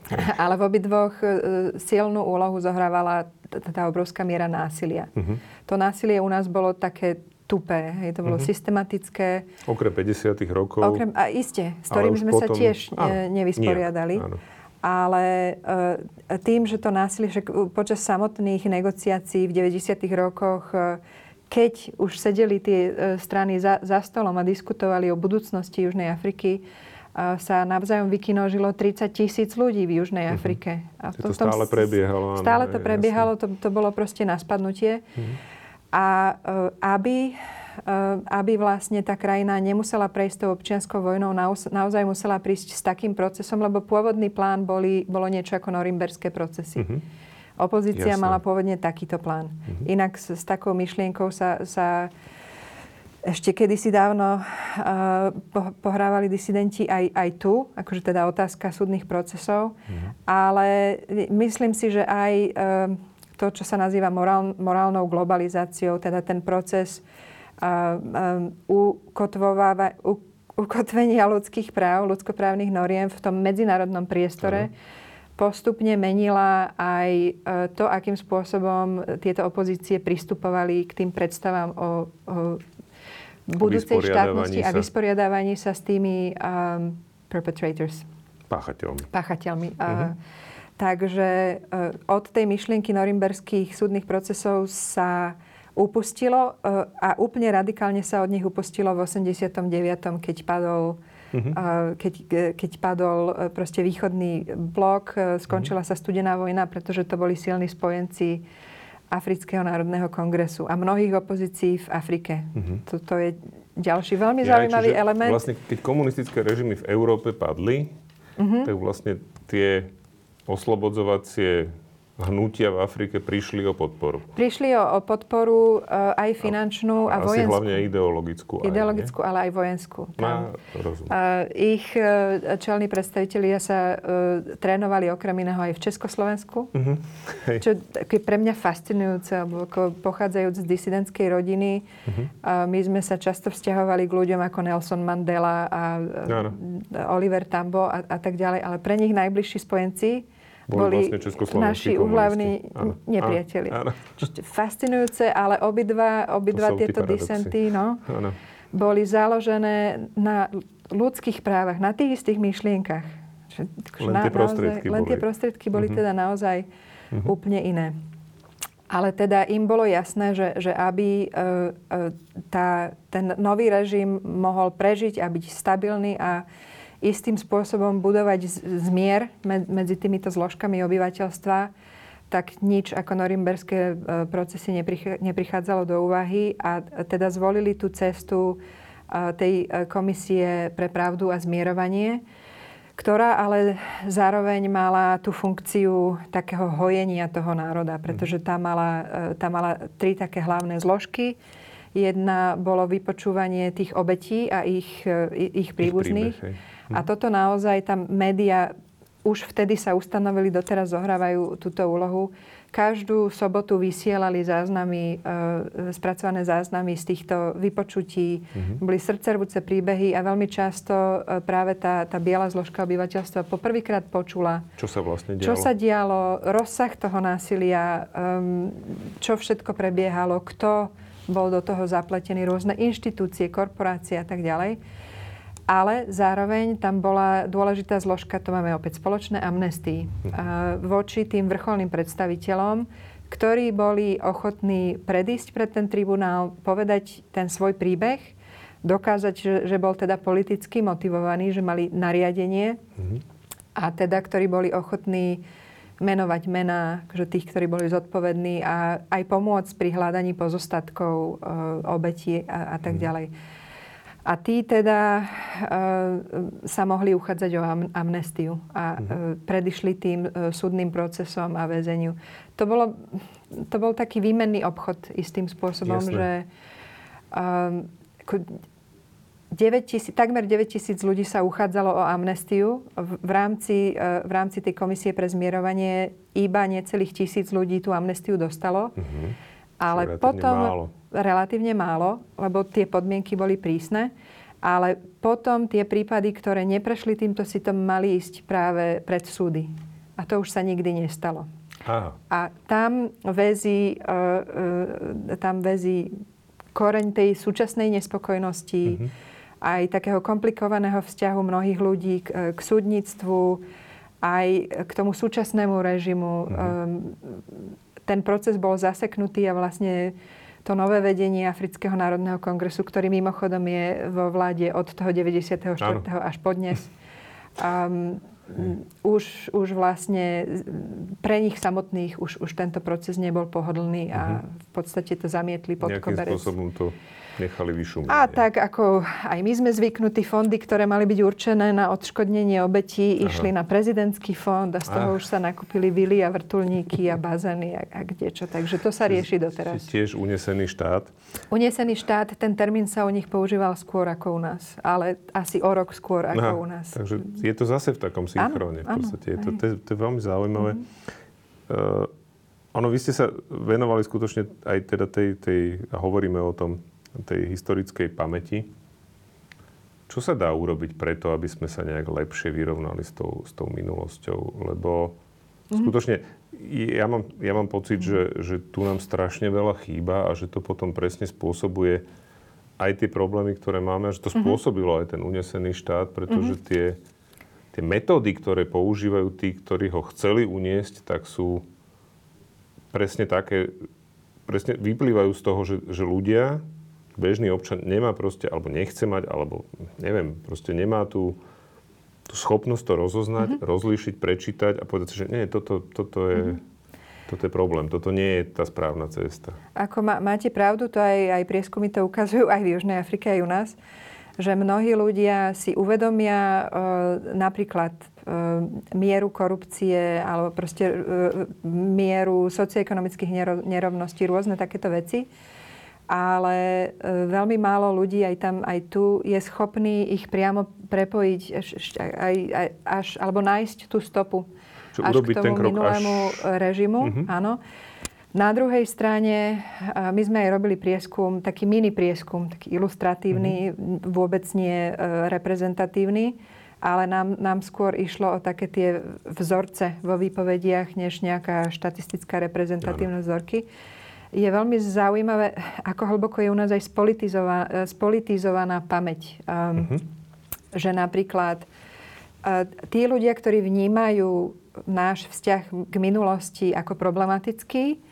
(laughs) Ale v obidvoch uh, silnú úlohu zohrávala tá obrovská miera násilia. Uh-huh. To násilie u nás bolo také tupé. Hej, to bolo mm-hmm. systematické. Okrem 50 rokov. Okrem, a iste, s ktorým sme potom... sa tiež áno, nevysporiadali. Nie, áno. Ale e, tým, že to násilie, že počas samotných negociácií v 90. rokoch, e, keď už sedeli tie e, strany za, za stolom a diskutovali o budúcnosti Južnej Afriky, sa navzájom vykinožilo 30 tisíc ľudí v Južnej mhm. Afrike. A to, to stále prebiehalo. Stále to prebiehalo, to, to bolo proste na spadnutie. Mm. A e, aby, e, aby vlastne tá krajina nemusela prejsť tou občianskou vojnou, naozaj musela prísť s takým procesom, lebo pôvodný plán boli, bolo niečo ako norimberské procesy. Mm-hmm. Opozícia Jasne. mala pôvodne takýto plán. Mm-hmm. Inak s, s takou myšlienkou sa, sa ešte kedysi dávno uh, pohrávali disidenti aj, aj tu, akože teda otázka súdnych procesov, mm-hmm. ale myslím si, že aj uh, to, čo sa nazýva morál, morálnou globalizáciou, teda ten proces ukotvenia ľudských práv, ľudskoprávnych noriem v tom medzinárodnom priestore, mm-hmm postupne menila aj to, akým spôsobom tieto opozície pristupovali k tým predstavám o, o budúcej štátnosti sa. a vysporiadávaní sa s tými um, perpetrators. Páchateľmi. Páchateľmi. Uh-huh. Takže uh, od tej myšlienky norimberských súdnych procesov sa upustilo uh, a úplne radikálne sa od nich upustilo v 89., keď padol Uh-huh. Keď, keď padol proste východný blok, skončila uh-huh. sa studená vojna, pretože to boli silní spojenci Afrického národného kongresu a mnohých opozícií v Afrike. Uh-huh. Toto je ďalší veľmi ja, zaujímavý element. Vlastne, keď komunistické režimy v Európe padli, uh-huh. tak vlastne tie oslobodzovacie hnutia v Afrike prišli o podporu. Prišli o, o podporu uh, aj finančnú a, a vojenskú. Asi hlavne ideologickú. Ideologickú, aj, ale aj vojenskú. Má, rozumiem. Uh, ich uh, čelní predstavitelia sa uh, trénovali okrem iného aj v Československu. Uh-huh. Hej. Čo je pre mňa fascinujúce, lebo ako pochádzajúc z disidentskej rodiny, uh-huh. uh, my sme sa často vzťahovali k ľuďom ako Nelson Mandela a uh, Oliver Tambo a, a tak ďalej, ale pre nich najbližší spojenci boli, vlastne naši uhlavní nepriateli. Áno. Fascinujúce, ale obidva, obidva to tieto disenty no, boli založené na ľudských právach, na tých istých myšlienkach. Len na, tie prostriedky naozaj, len tie prostriedky boli uh-huh. teda naozaj uh-huh. úplne iné. Ale teda im bolo jasné, že, že aby e, e, tá, ten nový režim mohol prežiť a byť stabilný a istým spôsobom budovať zmier medzi týmito zložkami obyvateľstva, tak nič ako norimberské e, procesy neprichádzalo do úvahy a teda zvolili tú cestu e, tej e, komisie pre pravdu a zmierovanie, ktorá ale zároveň mala tú funkciu takého hojenia toho národa, pretože tá mala, tá mala tri také hlavné zložky. Jedna bolo vypočúvanie tých obetí a ich, ich príbuzných. Ich príbeh, a toto naozaj tam média už vtedy sa ustanovili, doteraz zohrávajú túto úlohu. Každú sobotu vysielali záznamy, e, spracované záznamy z týchto vypočutí. Mm-hmm. Boli srdcervúce príbehy a veľmi často e, práve tá, tá biela zložka obyvateľstva poprvýkrát počula, čo sa vlastne dialo, čo sa dialo rozsah toho násilia, um, čo všetko prebiehalo, kto bol do toho zapletený, rôzne inštitúcie, korporácie a tak ďalej ale zároveň tam bola dôležitá zložka, to máme opäť spoločné, amnestii mhm. voči tým vrcholným predstaviteľom, ktorí boli ochotní predísť pred ten tribunál, povedať ten svoj príbeh, dokázať, že, že bol teda politicky motivovaný, že mali nariadenie mm-hmm. a teda, ktorí boli ochotní menovať mená že tých, ktorí boli zodpovední a aj pomôcť pri hľadaní pozostatkov, e, obetí a, a tak mm. A tí teda e, sa mohli uchádzať o am, amnestiu a e, predišli tým e, súdnym procesom a väzeniu. To, bolo, to bol taký výmenný obchod istým spôsobom, Jasne. že e, 9 tisíc, takmer 9 tisíc ľudí sa uchádzalo o amnestiu. V, v, rámci, v rámci tej komisie pre zmierovanie iba necelých tisíc ľudí tú amnestiu dostalo. Mm-hmm. Ale potom... Málo relatívne málo, lebo tie podmienky boli prísne. Ale potom tie prípady, ktoré neprešli týmto sitom, mali ísť práve pred súdy. A to už sa nikdy nestalo. Aha. A tam väzí, uh, uh, tam väzí koreň tej súčasnej nespokojnosti, mm-hmm. aj takého komplikovaného vzťahu mnohých ľudí k, k súdnictvu, aj k tomu súčasnému režimu. Mm-hmm. Ten proces bol zaseknutý a vlastne to nové vedenie Afrického národného kongresu, ktorý mimochodom je vo vláde od toho 94. Áno. až po dnes. (laughs) Um, už, už vlastne pre nich samotných už, už tento proces nebol pohodlný a mhm. v podstate to zamietli pod Nejakým koberec. spôsobom to nechali vyšumiť. A tak ako aj my sme zvyknutí, fondy, ktoré mali byť určené na odškodnenie obetí, Aha. išli na prezidentský fond a z toho Ach. už sa nakúpili vily a vrtulníky a bazény a, a kdečo. Takže to sa rieši doteraz. Tiež unesený štát? Unesený štát, ten termín sa u nich používal skôr ako u nás, ale asi o rok skôr ako Aha, u nás. Takže je to zase v takom synchróne. v podstate. je to, to, je, to je veľmi zaujímavé. Mm-hmm. Uh, ono, vy ste sa venovali skutočne aj teda tej, tej, a hovoríme o tom, tej historickej pamäti. Čo sa dá urobiť preto, aby sme sa nejak lepšie vyrovnali s tou, s tou minulosťou? Lebo mm-hmm. skutočne ja mám, ja mám pocit, mm-hmm. že, že tu nám strašne veľa chýba a že to potom presne spôsobuje aj tie problémy, ktoré máme a že to mm-hmm. spôsobilo aj ten unesený štát, pretože mm-hmm. tie, tie metódy, ktoré používajú tí, ktorí ho chceli uniesť, tak sú presne také, presne vyplývajú z toho, že, že ľudia, bežný občan nemá proste, alebo nechce mať, alebo neviem, proste nemá tú, tú schopnosť to rozoznať, mm-hmm. rozlíšiť, prečítať a povedať si, že nie, toto, toto je... Mm-hmm. Toto je problém, toto nie je tá správna cesta. Ako má, máte pravdu, to aj, aj prieskumy to ukazujú aj v Južnej Afrike, aj u nás, že mnohí ľudia si uvedomia e, napríklad e, mieru korupcie alebo proste e, mieru socioekonomických nerovností, rôzne takéto veci ale e, veľmi málo ľudí aj tam, aj tu je schopný ich priamo prepojiť až, aj, aj, až alebo nájsť tú stopu Čo až k tomu minulému až... režimu. Uh-huh. Áno. Na druhej strane, my sme aj robili prieskum, taký mini prieskum, taký ilustratívny, uh-huh. vôbec nie e, reprezentatívny, ale nám, nám skôr išlo o také tie vzorce vo výpovediach, než nejaká štatistická reprezentatívna vzorky je veľmi zaujímavé, ako hlboko je u nás aj spolitizovaná, spolitizovaná pamäť. Um, uh-huh. Že napríklad uh, tí ľudia, ktorí vnímajú náš vzťah k minulosti ako problematický,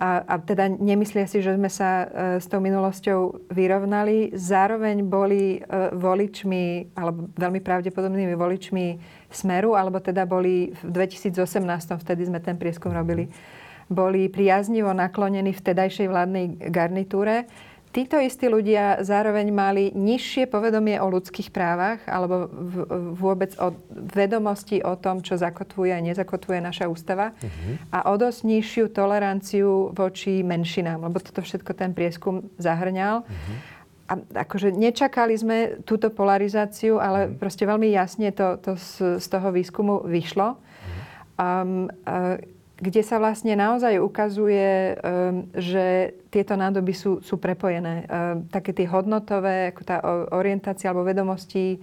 a, a teda nemyslia si, že sme sa uh, s tou minulosťou vyrovnali, zároveň boli voličmi, alebo veľmi pravdepodobnými voličmi Smeru, alebo teda boli v 2018, vtedy sme ten prieskum robili, boli priaznivo naklonení vtedajšej vládnej garnitúre. Títo istí ľudia zároveň mali nižšie povedomie o ľudských právach alebo vôbec o vedomosti o tom, čo zakotvuje a nezakotvuje naša ústava uh-huh. a o dosť nižšiu toleranciu voči menšinám, lebo toto všetko ten prieskum zahrňal. Uh-huh. A akože nečakali sme túto polarizáciu, ale uh-huh. proste veľmi jasne to, to z, z toho výskumu vyšlo. Uh-huh. Um, uh, kde sa vlastne naozaj ukazuje, ehm, že tieto nádoby sú, sú prepojené. Ehm, také tie hodnotové, ako tá orientácia alebo vedomosti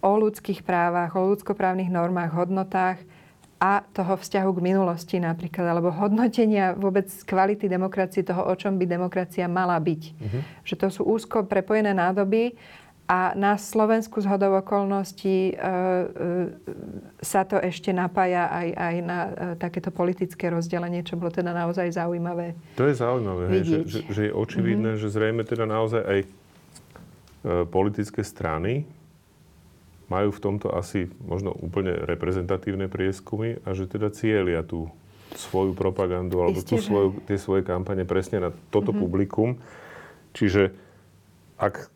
o ľudských právach, o ľudskoprávnych normách, hodnotách a toho vzťahu k minulosti napríklad, alebo hodnotenia vôbec kvality demokracie, toho, o čom by demokracia mala byť. Uh-huh. Že to sú úzko prepojené nádoby a na Slovensku z hodov okolností e, e, sa to ešte napája aj, aj na e, takéto politické rozdelenie, čo bolo teda naozaj zaujímavé. To je zaujímavé, hej, že, že, že je očividné, mm-hmm. že zrejme teda naozaj aj e, politické strany majú v tomto asi možno úplne reprezentatívne prieskumy a že teda cieľia tú svoju propagandu alebo Isté, tú svoju, tie svoje kampane presne na toto mm-hmm. publikum. Čiže ak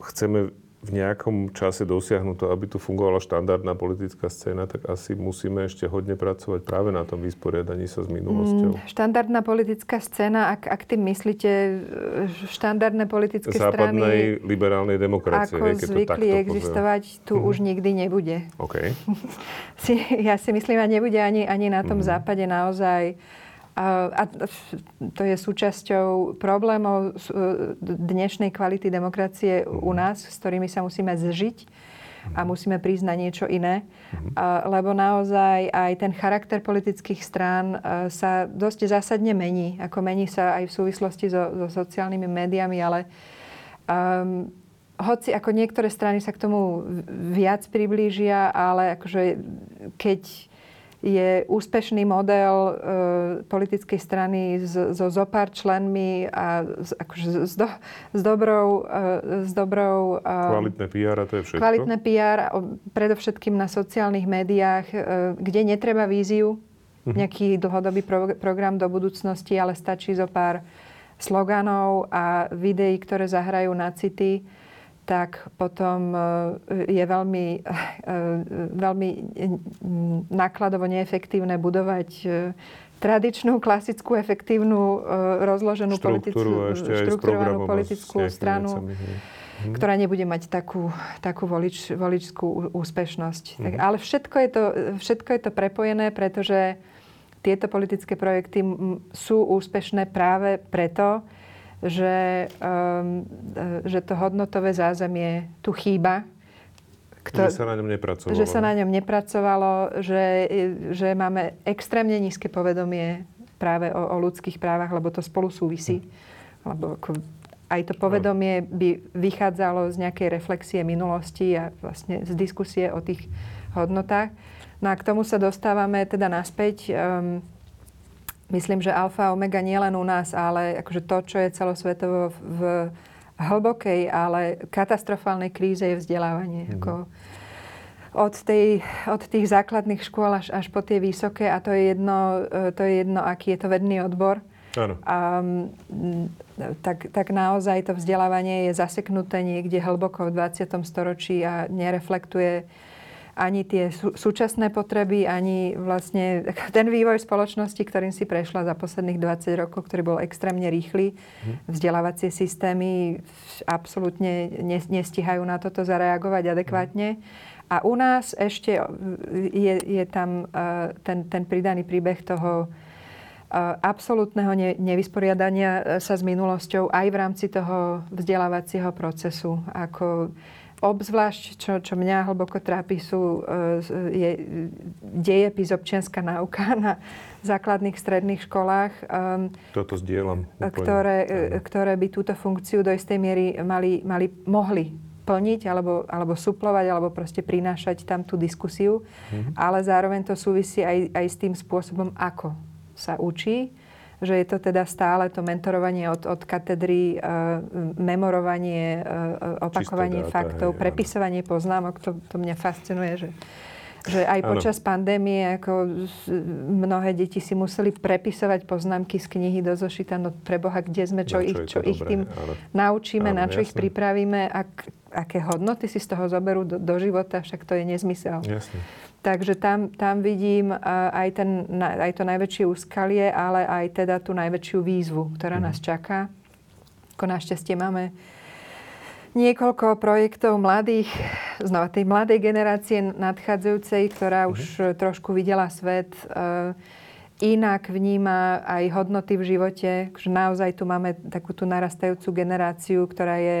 chceme v nejakom čase dosiahnuť to, aby tu fungovala štandardná politická scéna, tak asi musíme ešte hodne pracovať práve na tom vysporiadaní sa s minulosťou. Mm, štandardná politická scéna, ak, ak tým myslíte e, štandardné politické Západnej strany... liberálnej demokracie. Ako hej, keď zvykli to existovať, tu mm-hmm. už nikdy nebude. Okay. (laughs) ja si myslím, a nebude ani, ani na tom mm-hmm. západe naozaj a to je súčasťou problémov e, dnešnej kvality demokracie u mhm. nás, s ktorými sa musíme zžiť. a musíme prísť na niečo iné. Uh, lebo naozaj aj ten charakter politických strán uh, sa dosť zásadne mení. Ako mení sa aj v súvislosti so, so sociálnymi médiami, ale um, hoci ako niektoré strany sa k tomu viac priblížia, ale akože keď je úspešný model e, politickej strany so, so zopár členmi a s, akože s, do, s dobrou... E, s dobrou e, kvalitné PR a to je všetko? Kvalitné PR, predovšetkým na sociálnych médiách, e, kde netreba víziu, uh-huh. nejaký dlhodobý pro, program do budúcnosti, ale stačí zo pár sloganov a videí, ktoré zahrajú na city tak potom e, je veľmi, e, veľmi nákladovo neefektívne budovať e, tradičnú, klasickú, efektívnu, rozloženú politickú, štruktúrovanú politickú stranu, vecami, ktorá nebude mať takú, takú volič, voličskú úspešnosť. Mhm. Tak, ale všetko je, to, všetko je to prepojené, pretože tieto politické projekty sú úspešné práve preto, že, um, že to hodnotové zázemie tu chýba. Kto, že sa na ňom nepracovalo. Že sa na ňom nepracovalo, že, že máme extrémne nízke povedomie práve o, o ľudských právach, lebo to spolu súvisí. Lebo ako, aj to povedomie by vychádzalo z nejakej reflexie minulosti a vlastne z diskusie o tých hodnotách. No a k tomu sa dostávame teda naspäť. Um, myslím, že alfa a omega nie len u nás, ale akože to, čo je celosvetovo v hlbokej, ale katastrofálnej kríze je vzdelávanie. Mm. Ako od, tej, od tých základných škôl až, až po tie vysoké a to je jedno, e, to je jedno aký je to vedný odbor. Áno. A, tak, tak naozaj to vzdelávanie je zaseknuté niekde hlboko v 20. storočí a nereflektuje ani tie sú, súčasné potreby, ani vlastne (laughs) ten vývoj spoločnosti, ktorým si prešla za posledných 20 rokov, ktorý bol extrémne rýchly. Mhm. Vzdelávacie systémy absolútne nestihajú na toto zareagovať adekvátne. A u nás ešte je, je tam uh, ten, ten pridaný príbeh toho uh, absolútneho ne, nevysporiadania sa s minulosťou aj v rámci toho vzdelávacieho procesu. Ako Obzvlášť, čo, čo mňa hlboko trápi, sú, e, je dejepis občianská náuka (laughs) na základných, stredných školách. Ehm, Toto zdieľam. Ktoré, e, ktoré by túto funkciu do istej miery mali, mali, mohli plniť alebo, alebo suplovať, alebo proste prinášať tam tú diskusiu. Mm-hmm. Ale zároveň to súvisí aj, aj s tým spôsobom, ako sa učí že je to teda stále to mentorovanie od, od katedry, uh, memorovanie, uh, opakovanie dáta, faktov, hej, prepisovanie poznámok. To, to mňa fascinuje, že že aj ano. počas pandémie ako mnohé deti si museli prepisovať poznámky z knihy do zošita. No preboha, kde sme, čo, no, čo ich, čo ich tým ano. naučíme, ano, na čo jasne. ich pripravíme, ak, aké hodnoty si z toho zoberú do, do života, však to je nezmysel. Jasne. Takže tam, tam vidím aj, ten, aj to najväčšie úskalie, ale aj teda tú najväčšiu výzvu, ktorá mm. nás čaká. Ako našťastie máme niekoľko projektov mladých, znova tej mladej generácie nadchádzajúcej, ktorá mm. už trošku videla svet, e, inak vníma aj hodnoty v živote. Naozaj tu máme takú tú narastajúcu generáciu, ktorá je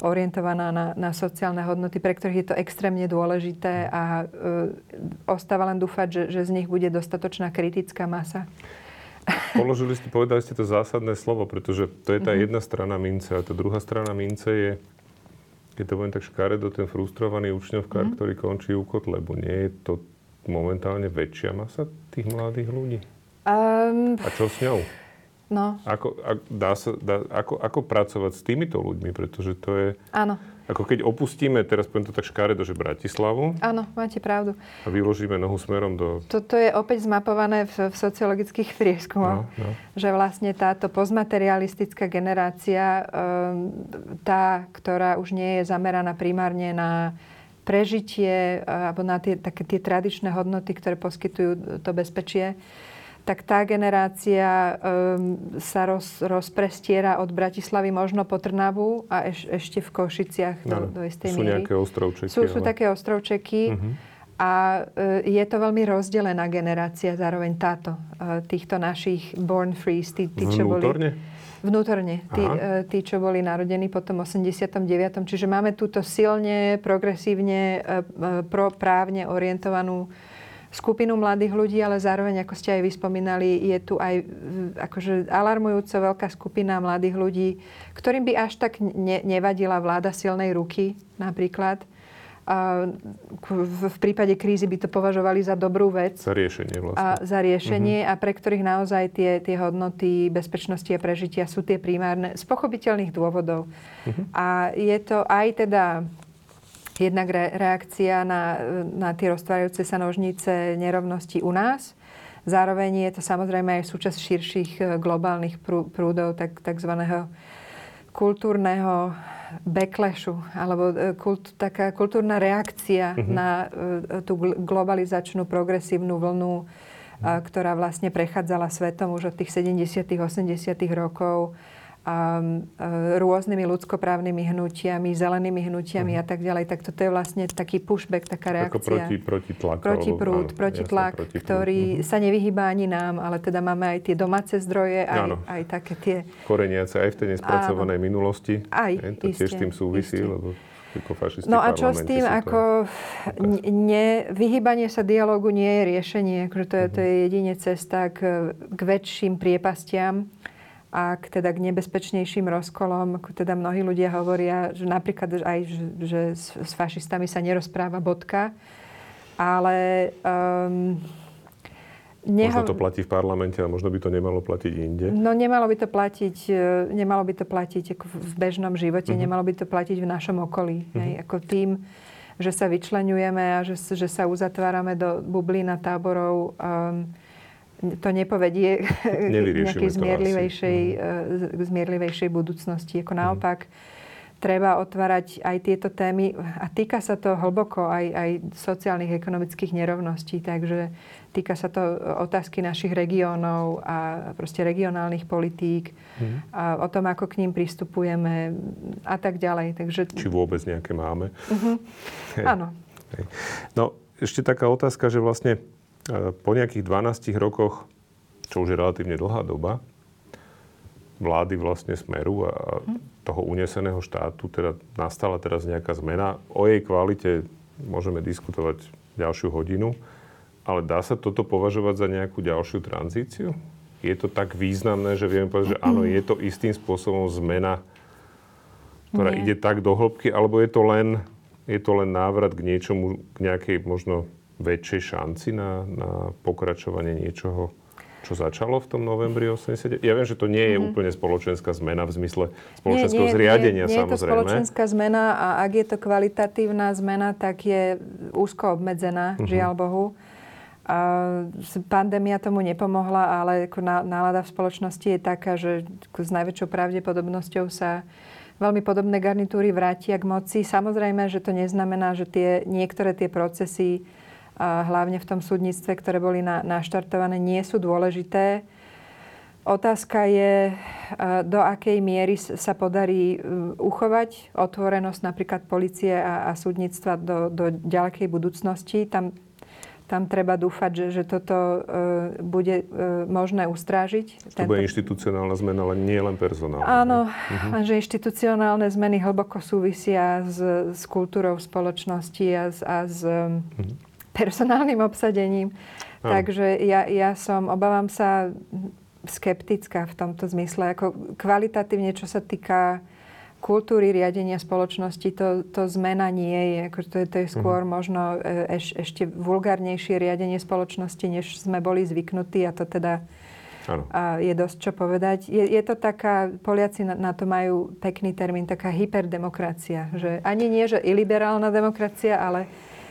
orientovaná na, na sociálne hodnoty, pre ktorých je to extrémne dôležité a e, ostáva len dúfať, že, že z nich bude dostatočná kritická masa. (laughs) Položili ste, povedali ste to zásadné slovo, pretože to je tá mm-hmm. jedna strana mince a tá druhá strana mince je, keď to poviem tak škaredo, ten frustrovaný učňovkár, mm-hmm. ktorý končí u lebo Nie je to momentálne väčšia masa tých mladých ľudí? Um, a čo s ňou? No. Ako, a, dá sa, dá, ako, ako pracovať s týmito ľuďmi, pretože to je... Áno. Ako keď opustíme, teraz poviem to tak škaredo, že Bratislavu. Áno, máte pravdu. A vyložíme nohu smerom do... Toto je opäť zmapované v, v sociologických prieskumoch, no, no. že vlastne táto postmaterialistická generácia, um, tá, ktorá už nie je zameraná primárne na prežitie alebo na tie, také tie tradičné hodnoty, ktoré poskytujú to bezpečie, tak tá generácia um, sa roz, rozprestiera od Bratislavy možno po Trnavu a eš, ešte v Košiciach do, do istej sú miery. Sú nejaké ostrovčeky. Sú, ale... sú také ostrovčeky. Uh-huh. A e, je to veľmi rozdelená generácia zároveň táto, e, týchto našich born frees, tí, tí čo boli... Vnútorne? Tí, e, tí, čo boli narodení po tom 89. Čiže máme túto silne, progresívne, e, e, pro, právne orientovanú skupinu mladých ľudí, ale zároveň, ako ste aj vyspomínali, je tu aj akože alarmujúco veľká skupina mladých ľudí, ktorým by až tak ne, nevadila vláda silnej ruky napríklad. A v, prípade krízy by to považovali za dobrú vec Za riešenie vlastne. a za riešenie a pre ktorých naozaj tie, tie hodnoty bezpečnosti a prežitia sú tie primárne z pochopiteľných dôvodov. A je to aj teda jednak re- reakcia na, na tie roztvárajúce sa nožnice nerovnosti u nás. Zároveň je to samozrejme aj súčasť širších e, globálnych prú- prúdov, tak, takzvaného kultúrneho backlashu, alebo e, kult, taká kultúrna reakcia na e, tú gl- globalizačnú progresívnu vlnu, a, ktorá vlastne prechádzala svetom už od tých 70 80 rokov rôznymi ľudskoprávnymi hnutiami, zelenými hnutiami a tak ďalej. Tak toto je vlastne taký pushback, taká reakcia. Ako proti, proti tlak. Protiprúd, alebo, áno, protitlak, jasné, protiprúd. ktorý Mhm. sa nevyhýba ani nám, ale teda máme aj tie domáce zdroje, aj, Áno. aj také tie... Koreniace aj v tej nespracovanej minulosti. Aj, Je, to tiež iste, s tým súvisí, iste. lebo No a čo s tým, to- ako n- ne, vyhýbanie sa dialogu nie je riešenie. Akože to, je, to Mhm. je jedine cesta k, k väčším priepastiam a k, teda k nebezpečnejším rozkolom. Teda mnohí ľudia hovoria, že napríklad aj, že, že s, s fašistami sa nerozpráva bodka, ale um, Možno to platí v parlamente a možno by to nemalo platiť inde. No nemalo by to platiť, e, nemalo by to platiť ako v bežnom živote, Mhm. nemalo by to platiť v našom okolí. Hej, ako tým, že sa vyčlenujeme a že, že sa uzatvárame do bublín a táborov, um, to nepovedie (laughs) k nejakej zmierlivejšej, k zmierlivejšej budúcnosti. Ako naopak, treba otvárať aj tieto témy a týka sa to hlboko aj, aj sociálnych, ekonomických nerovností, takže týka sa to otázky našich regiónov a proste regionálnych politík a o tom, ako k ním pristupujeme a tak ďalej. Takže Či vôbec nejaké máme. Hej. áno. Hej. No, ešte taká otázka, že vlastne po nejakých 12 rokoch, čo už je relatívne dlhá doba, vlády vlastne Smeru a a toho uneseného štátu, teda nastala teraz nejaká zmena. O jej kvalite môžeme diskutovať ďalšiu hodinu, ale dá sa toto považovať za nejakú ďalšiu tranzíciu? Je to tak významné, že vieme povedať, že áno, je to istým spôsobom zmena, ktorá Nie. ide tak do hĺbky, alebo je to len, je to len návrat k niečomu, k nejakej možno väčšej šanci na, na pokračovanie niečoho, čo začalo v tom novembri 80. Ja viem, že to nie je úplne spoločenská zmena v zmysle spoločenského Mhm. nie, zriadenia, nie, nie je to samozrejme. spoločenská zmena a ak je to kvalitatívna zmena, tak je úzko obmedzená, Mhm. žiaľ Bohu. A pandémia tomu nepomohla, ale ako ná- nálada v spoločnosti je taká, že s najväčšou pravdepodobnosťou sa veľmi podobné garnitúry vrátia k moci. Samozrejme, že to neznamená, že tie, niektoré tie procesy, hlavne v tom súdnictve, ktoré boli na, naštartované, nie sú dôležité. Otázka je, e, do akej miery sa podarí e, uchovať otvorenosť napríklad policie a, a súdnictva do, do ďalekej budúcnosti. Tam, tam treba dúfať, že, že toto e, bude e, možné ustrážiť. To bude inštitucionálna zmena, ale nie len personálna. Áno, Mhm. lenže inštitucionálne zmeny hlboko súvisia s, s kultúrou spoločnosti a s, a s Mhm. Personálnym obsadením. Áno. Takže ja, ja som, obávam sa, skeptická v tomto zmysle. Ako kvalitatívne, čo sa týka kultúry riadenia spoločnosti, to, to zmena nie je. Ako to, to je skôr možno e, eš, ešte vulgárnejšie riadenie spoločnosti, než sme boli zvyknutí a to teda a je dosť čo povedať. Je, je to taká, Poliaci na, na to majú pekný termín, taká hyperdemokracia. Že ani nie, že iliberálna demokracia, ale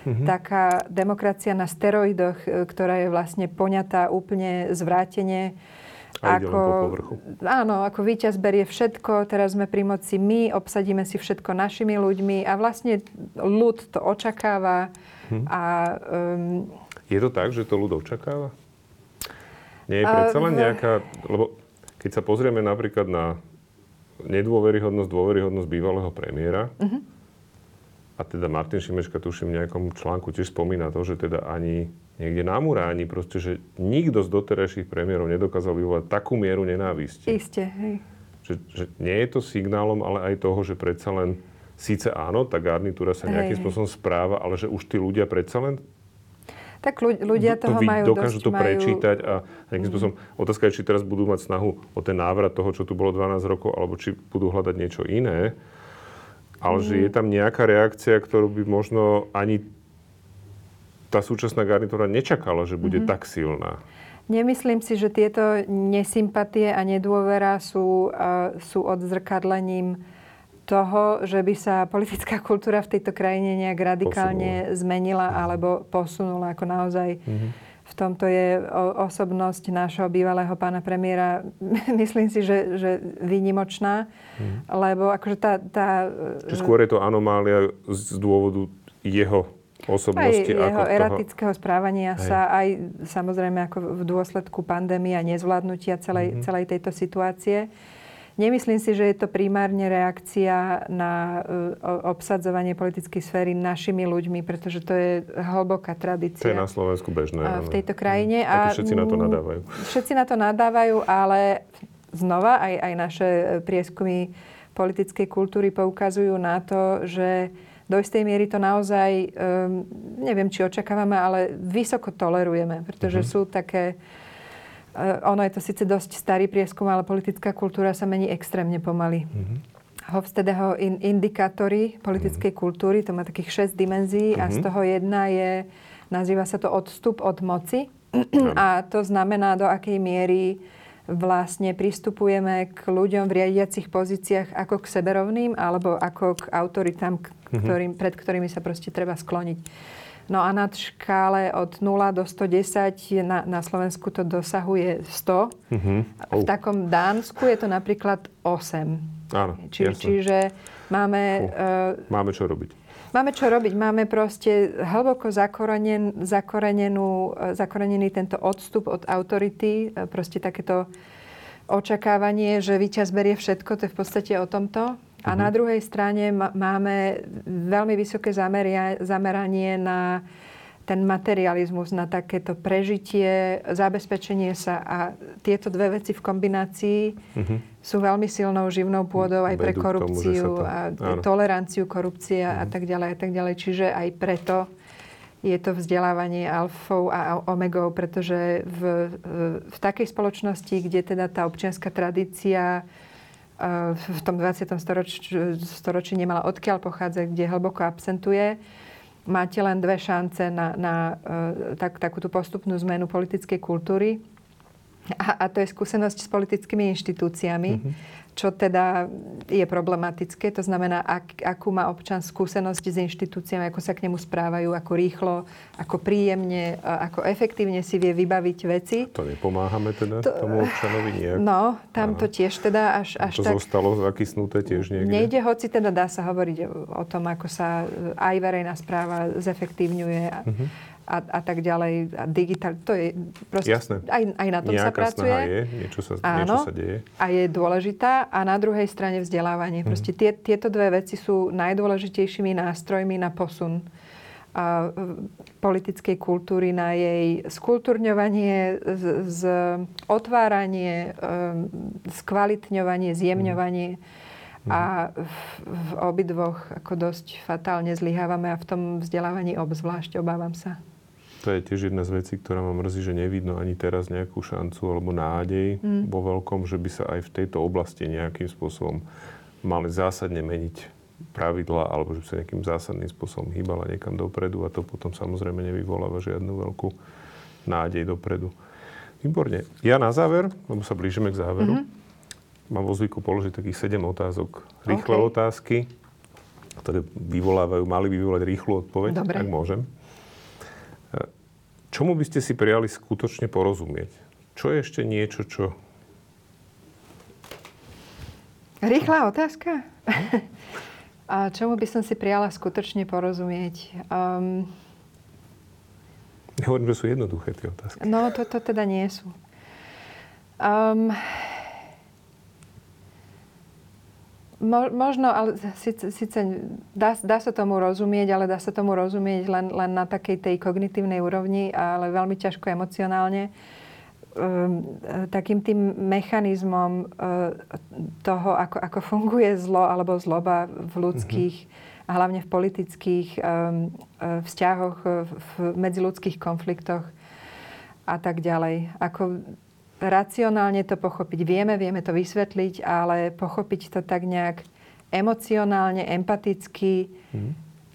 Mhm. taká demokracia na steroidoch, e, ktorá je vlastne poňatá úplne zvrátene. A povrchu. áno, ako víťaz berie všetko, teraz sme pri moci my, obsadíme si všetko našimi ľuďmi a vlastne ľud to očakáva. Mhm. A um, Je to tak, že to ľud očakáva? Nie je predsa len nejaká... Lebo keď sa pozrieme napríklad na nedôveryhodnosť, dôveryhodnosť bývalého premiéra, Mhm. A teda Martin Šimečka tuším v nejakom článku tiež spomína to, že teda ani niekde na Muráni, proste, že nikto z doterajších premiérov nedokázal vyvolať takú mieru nenávisti. Isté, hej. Že, že nie je to signálom, ale aj toho, že predsa len, síce áno, tá garnitúra sa nejakým Hej. spôsobom správa, ale že už tí ľudia predsa len Tak ľu- ľudia to toho vy- majú dokážu dosť, to majú... prečítať a nejakým spôsobom, otázka je, či teraz budú mať snahu o ten návrat toho, čo tu bolo 12 rokov, alebo či budú hľadať niečo iné. Ale že Mm. je tam nejaká reakcia, ktorú by možno ani tá súčasná garnitúra nečakala, že bude Mhm. tak silná. Nemyslím si, že tieto nesympatie a nedôvera sú, uh, sú odzrkadlením toho, že by sa politická kultúra v tejto krajine nejak radikálne zmenila alebo posunula. Ako naozaj v tomto je osobnosť nášho bývalého pána premiéra, (laughs) myslím si, že, že výnimočná, lebo akože tá... tá Že skôr je to anomália z dôvodu jeho aj osobnosti. jeho ako toho, eratického správania Hej. sa aj samozrejme ako v dôsledku pandémie a nezvládnutia celej, Mhm. celej tejto situácie. Nemyslím si, že je to primárne reakcia na e, obsadzovanie politickej sféry našimi ľuďmi, pretože to je hlboká to je tradícia na Slovensku bežné. a v tejto krajine. Tak všetci na to nadávajú. Všetci na to nadávajú, ale znova aj, aj naše prieskumy politickej kultúry poukazujú na to, že do istej miery to naozaj, um, neviem, či očakávame, ale vysoko tolerujeme, pretože Mhm. sú také... Uh, ono je to síce dosť starý prieskum, ale politická kultúra sa mení extrémne pomaly. Mhm. Hofstedeho in, indikátory politickej kultúry, to má takých 6 dimenzií a z Mhm. toho jedna je, nazýva sa to odstup od moci. A to znamená, do akej miery vlastne pristupujeme k ľuďom v riadiacich pozíciách ako k seberovným alebo ako k autoritám, k- ktorým, pred ktorými sa proste treba skloniť. No a na škále od 0 do 110 na, na Slovensku to dosahuje 100. Mhm. A V Oh, takom Dánsku je to napríklad 8. áno, Či, čiže máme, uh, Máme čo robiť. máme čo robiť. Máme proste hlboko zakorenen, zakorenenú, eh, zakorenený tento odstup od autority. eh, Proste takéto očakávanie, že víťaz berie všetko, to je v podstate o tomto. A na druhej strane máme veľmi vysoké zameria, zameranie na ten materializmus, na takéto prežitie, zabezpečenie sa a tieto dve veci v kombinácii sú veľmi silnou živnou pôdou aj pre Vedú tomu, že korupciu sa to- a áno. toleranciu korupcie a tak ďalej a tak ďalej. Čiže aj preto je to vzdelávanie alfou a omegou, pretože v, v takej spoločnosti, kde teda tá občianská tradícia v tom 20. storočí, storočí nemala odkiaľ pochádzať, kde hlboko absentuje, máte len dve šance na, na eh, tak, takúto postupnú zmenu politickej kultúry. A, a to je skúsenosť s politickými inštitúciami, čo teda je problematické. To znamená, ak, akú má občan skúsenosť s inštitúciami, ako sa k nemu správajú, ako rýchlo, ako príjemne, a ako efektívne si vie vybaviť veci. To nepomáhame teda To- tomu občanovi nejak. No, tam to tiež teda až, až to tak... zostalo zakysnuté tiež niekde. Nejde, hoci teda dá sa hovoriť o, tom, ako sa aj verejná správa zefektívňuje a, Mhm. A, a tak ďalej. A digital, to je proste... Jasné. Aj, aj na tom sa Nejaká pracuje. snaha je, niečo sa, niečo Áno. sa deje. A je dôležitá. A na druhej strane vzdelávanie. Proste tie, tieto dve veci sú najdôležitejšími nástrojmi na posun a, politickej kultúry, na jej skultúrňovanie, z, z otváranie, um, skvalitňovanie, zjemňovanie. A v, v obidvoch ako dosť fatálne zlyhávame a v tom vzdelávaní obzvlášť obávam sa. To je tiež jedna z vecí, ktorá ma mrzí, že nevidno ani teraz nejakú šancu alebo nádej Mm. vo veľkom, že by sa aj v tejto oblasti nejakým spôsobom mali zásadne meniť pravidla alebo že by sa nejakým zásadným spôsobom hýbala niekam dopredu a to potom samozrejme nevyvoláva žiadnu veľkú nádej dopredu. Výborne. Ja na záver, lebo sa blížime k záveru, mám vo zvyku položiť takých 7 otázok. Rýchle OK. otázky, ktoré vyvolávajú, mali by vyvolať rýchlu odpoveď, Dobre. ak môžem. Čomu by ste si prijali skutočne porozumieť? Čo je ešte niečo, čo... Rýchla otázka. (laughs) A čomu by som si prijala skutočne porozumieť? Um, Nehovorím, že sú jednoduché tie otázky. no, toto teda nie sú. Um, Mo, možno, ale síce, síce dá, dá sa tomu rozumieť, ale dá sa tomu rozumieť len, len na takej tej kognitívnej úrovni, ale veľmi ťažko emocionálne. Um, takým tým mechanizmom uh, toho, ako, ako funguje zlo alebo zloba v ľudských mm-hmm. a hlavne v politických um, uh, vzťahoch, v medziludských konfliktoch a tak ďalej. Ako racionálne to pochopiť vieme, vieme to vysvetliť, ale pochopiť to tak nejak emocionálne, empaticky, mm.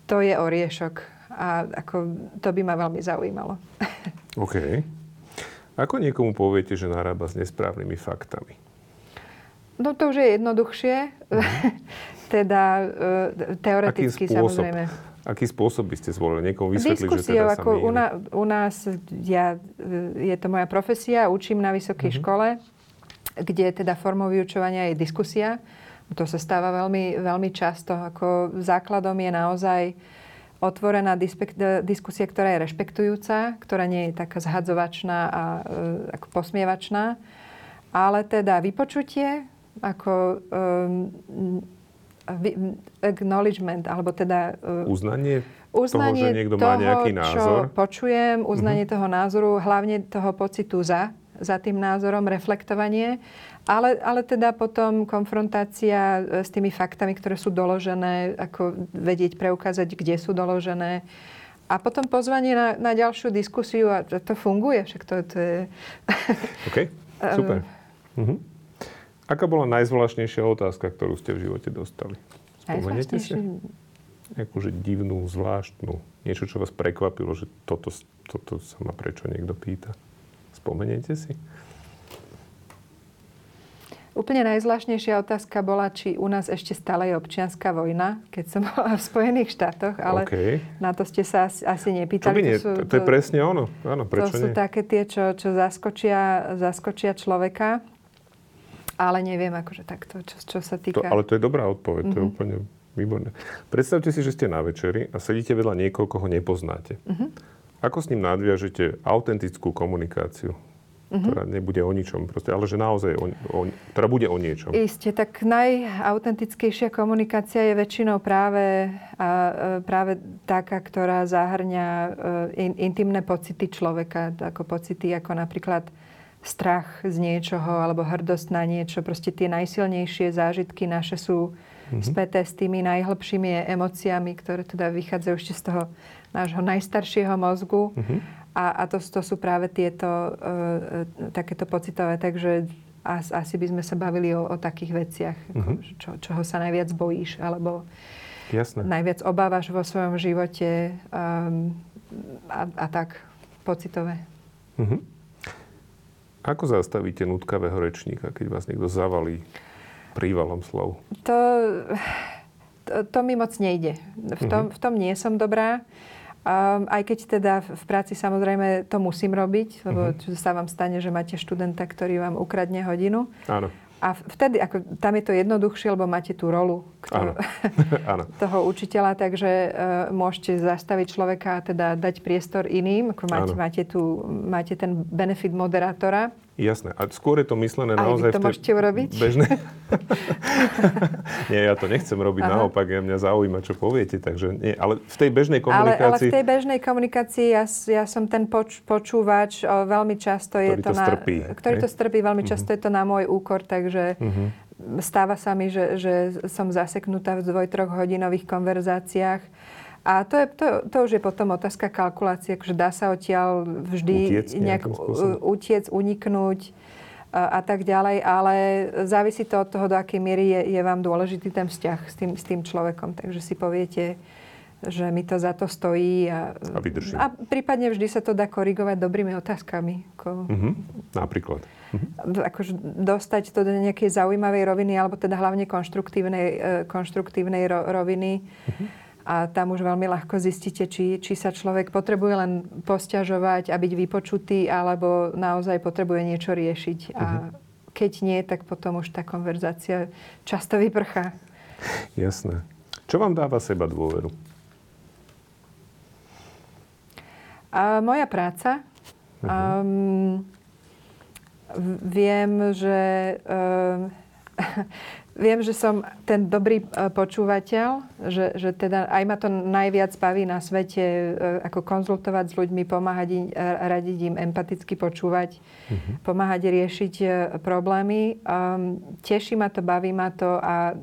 to je oriešok. A ako, to by ma veľmi zaujímalo. (laughs) OK. Ako niekomu poviete, že narába s nesprávnymi faktami? No to už je jednoduchšie. Mm. (laughs) teda e, teoreticky samozrejme. Aký spôsob by ste zvolili? Niekomu vysvetliť, že teda ako u, na, u nás, ja, je to moja profesia, učím na vysokej mm-hmm. škole, kde teda formou vyučovania je diskusia. To sa stáva veľmi, veľmi často. Ako základom je naozaj otvorená diskusia, ktorá je rešpektujúca, ktorá nie je taká zhadzovačná a e, ako posmievačná. Ale teda vypočutie, ako um, acknowledgement, alebo teda... Uznanie, uznanie toho, že niekto toho, má nejaký názor. čo počujem, uznanie uh-huh. toho názoru, hlavne toho pocitu za, za tým názorom, reflektovanie, ale, ale teda potom konfrontácia uh, s tými faktami, ktoré sú doložené, ako vedieť preukázať, kde sú doložené. A potom pozvanie na, na ďalšiu diskusiu a to funguje, však to, to je... OK, (laughs) super. Uh-huh. Aká bola najzvláštnejšia otázka, ktorú ste v živote dostali? Spomeniete si? Nejakú, že divnú, zvláštnu. Niečo, čo vás prekvapilo, že toto, toto sa ma prečo niekto pýta. Spomeniete si? Úplne najzvláštnejšia otázka bola, či u nás ešte stále je občianská vojna, keď som (laughs) bola v Spojených štátoch, ale okay. na to ste sa asi, asi nepýtali. To, nie, to, sú, to, to je presne ono. Áno, prečo to nie? sú také tie, čo, čo zaskočia, zaskočia človeka. Ale neviem, akože takto, čo, čo sa týka... To, ale to je dobrá odpoveď, mm-hmm. to je mhm. úplne výborné. Predstavte si, že ste na večeri a sedíte vedľa niekoho, koho nepoznáte. Mm-hmm. Ako s ním nadviažete autentickú komunikáciu? Mm-hmm. ktorá nebude o ničom, proste, ale že naozaj, o, o, ktorá bude o niečom. Isté, tak najautentickejšia komunikácia je väčšinou práve, a, e, práve taká, ktorá zahrňa e, in, intimné pocity človeka, ako pocity ako napríklad strach z niečoho alebo hrdosť na niečo. Proste tie najsilnejšie zážitky naše sú mm-hmm. späté s tými najhlbšími emóciami, ktoré teda vychádzajú ešte z toho nášho najstaršieho mozgu. Mm-hmm. A, a to, to sú práve tieto uh, takéto pocitové. Takže as, asi by sme sa bavili o, o takých veciach, mm-hmm. čo, čoho sa najviac bojíš, alebo Jasné. najviac obávaš vo svojom živote um, a, a tak pocitové. Mm-hmm. Ako zastavíte nutkavého rečníka, keď vás niekto zavalí prívalom slov? To, to, to mi moc nejde. V tom, uh-huh. v tom nie som dobrá. Um, aj keď teda v práci samozrejme to musím robiť, lebo uh-huh. sa vám stane, že máte študenta, ktorý vám ukradne hodinu. Áno. A vtedy, ako, tam je to jednoduchšie, lebo máte tú rolu ktorú, Áno. (laughs) toho učiteľa, takže uh, môžete zastaviť človeka a teda dať priestor iným. Ako máte, máte, tu, máte ten benefit moderátora. Jasné. A skôr je to myslené Aj naozaj... Aj vy to môžete urobiť? Bežné... (laughs) nie, ja to nechcem robiť Aha. naopak. Ja mňa zaujíma, čo poviete. Takže nie. Ale v tej bežnej komunikácii... Ale, ale v tej bežnej komunikácii ja, ja som ten poč, počúvač. O, veľmi často je to, to na... Strpí, ktorý hej? to strpí. Veľmi uh-huh. často je to na môj úkor, takže... Uh-huh. Stáva sa mi, že, že som zaseknutá v dvoj, troch hodinových konverzáciách a to, je, to, to už je potom otázka kalkulácie, že dá sa odtiaľ vždy utiec, nejak utiec, uniknúť a, a tak ďalej, ale závisí to od toho, do akej miery je, je vám dôležitý ten vzťah s tým, s tým človekom. Takže si poviete, že mi to za to stojí. A, a vydrží. A prípadne vždy sa to dá korigovať dobrými otázkami. Ako, uh-huh. Napríklad. Uh-huh. Akože dostať to do nejakej zaujímavej roviny, alebo teda hlavne konštruktívnej, e, konštruktívnej ro, roviny. Uh-huh a tam už veľmi ľahko zistíte, či, či sa človek potrebuje len posťažovať a byť vypočutý, alebo naozaj potrebuje niečo riešiť. A uh-huh. keď nie, tak potom už tá konverzácia často vyprchá. Jasné. Čo vám dáva seba dôveru? A moja práca. Uh-huh. Um, viem, že um, (laughs) Viem, že som ten dobrý e, počúvateľ, že, že teda aj ma to najviac baví na svete, e, ako konzultovať s ľuďmi, pomáhať im, e, radiť im, empaticky počúvať, mm-hmm. pomáhať riešiť problémy. Um, teší ma to, baví ma to a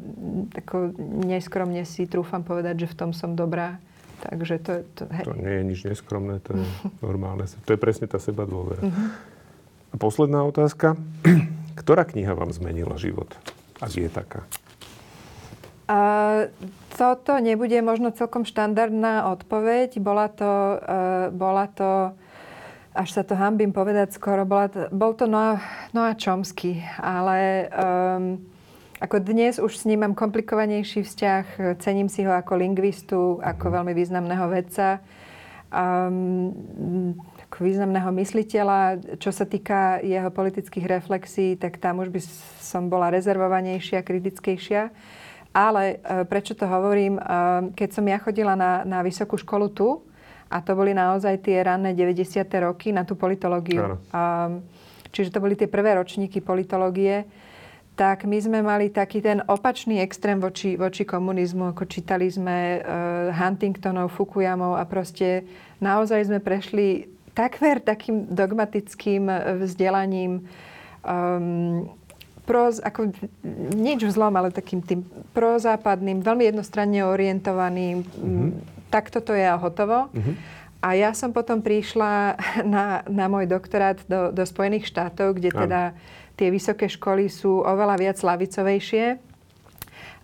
tako neskromne si trúfam povedať, že v tom som dobrá. Takže to, to, hej. to nie je nič neskromné, to je (laughs) normálne. To je presne tá seba dôvera. Mm-hmm. A posledná otázka. (clears throat) Ktorá kniha vám zmenila život? Je taká? Uh, toto nebude možno celkom štandardná odpoveď. Bola to, uh, bola to až sa to hambím povedať skoro, bola to, bol to Noah, Noah Chomsky, ale um, ako dnes už s ním mám komplikovanejší vzťah, cením si ho ako lingvistu, ako veľmi významného vedca. Um, významného mysliteľa. Čo sa týka jeho politických reflexí, tak tam už by som bola rezervovanejšia, kritickejšia. Ale e, prečo to hovorím? E, keď som ja chodila na, na vysokú školu tu, a to boli naozaj tie ranné 90. roky na tú politológiu. Čiže to boli tie prvé ročníky politológie tak my sme mali taký ten opačný extrém voči, voči komunizmu, ako čítali sme uh, Huntingtonov, Fukuyamov a proste naozaj sme prešli takmer takým dogmatickým e, vzdelaním um, proz, ako nič zlom, ale takým tým prozápadným, veľmi jednostranne orientovaným. Mm-hmm. Tak toto je a hotovo. Mm-hmm. A ja som potom prišla (laughs) na, na môj doktorát do, do Spojených štátov, kde teda tie vysoké školy sú oveľa viac lavicovejšie.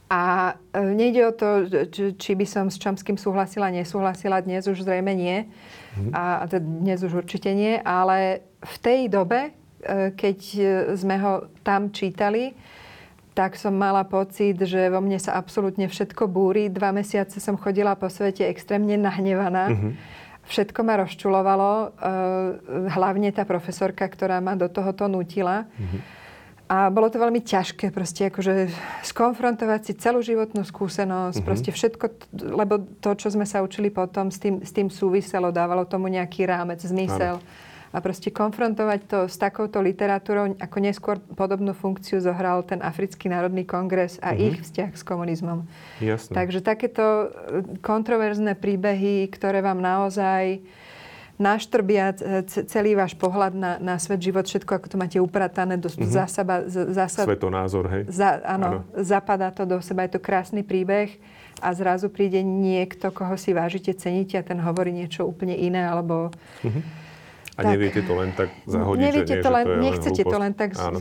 A e, nejde o to, či by som s Čomským súhlasila, nesúhlasila. Dnes už zrejme nie. Mm-hmm. A dnes už určite nie, ale v tej dobe, e, keď e, sme ho tam čítali, tak som mala pocit, že vo mne sa absolútne všetko búri. Dva mesiace som chodila po svete extrémne nahnevaná. Mm-hmm. Všetko ma rozčulovalo, hlavne tá profesorka, ktorá ma do tohoto nutila. Mm-hmm. A bolo to veľmi ťažké proste akože skonfrontovať si celú životnú skúsenosť, mm-hmm. proste všetko, lebo to, čo sme sa učili potom, s tým, s tým súviselo, dávalo tomu nejaký rámec, zmysel. Áno. A proste konfrontovať to s takouto literatúrou, ako neskôr podobnú funkciu zohral ten Africký národný kongres a mm-hmm. ich vzťah s komunizmom. Jasne. Takže takéto kontroverzné príbehy, ktoré vám naozaj naštrbia celý váš pohľad na, na svet, život, všetko, ako to máte upratané do mm-hmm. zásaba, zásad, Svetonázor, hej? Za, áno, áno, zapadá to do seba, je to krásny príbeh a zrazu príde niekto, koho si vážite, ceníte a ten hovorí niečo úplne iné, alebo... Mm-hmm. A tak, neviete to len tak zahodiť, neviete že nie, to len, že to je Nechcete len to len tak... Áno.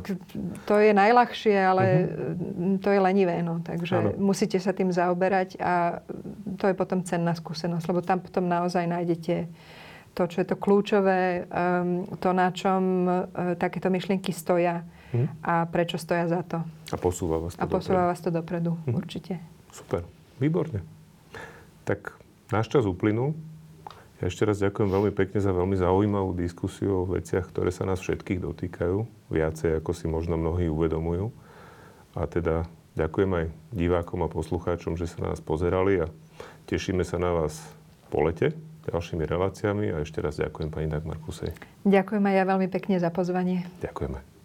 To je najľahšie, ale uh-huh. to je lenivé. No. Takže áno. musíte sa tým zaoberať a to je potom cenná skúsenosť, lebo tam potom naozaj nájdete to, čo je to kľúčové, um, to, na čom uh, takéto myšlienky stoja mm. a prečo stoja za to. A posúva vás to A posúva dopredu. vás to dopredu, mm. určite. Super, výborne. Tak náš čas uplynul. Ja ešte raz ďakujem veľmi pekne za veľmi zaujímavú diskusiu o veciach, ktoré sa nás všetkých dotýkajú, viacej ako si možno mnohí uvedomujú. A teda ďakujem aj divákom a poslucháčom, že sa na nás pozerali a tešíme sa na vás po lete ďalšími reláciami a ešte raz ďakujem pani Dagmar Kusej. Ďakujem aj ja veľmi pekne za pozvanie. Ďakujeme.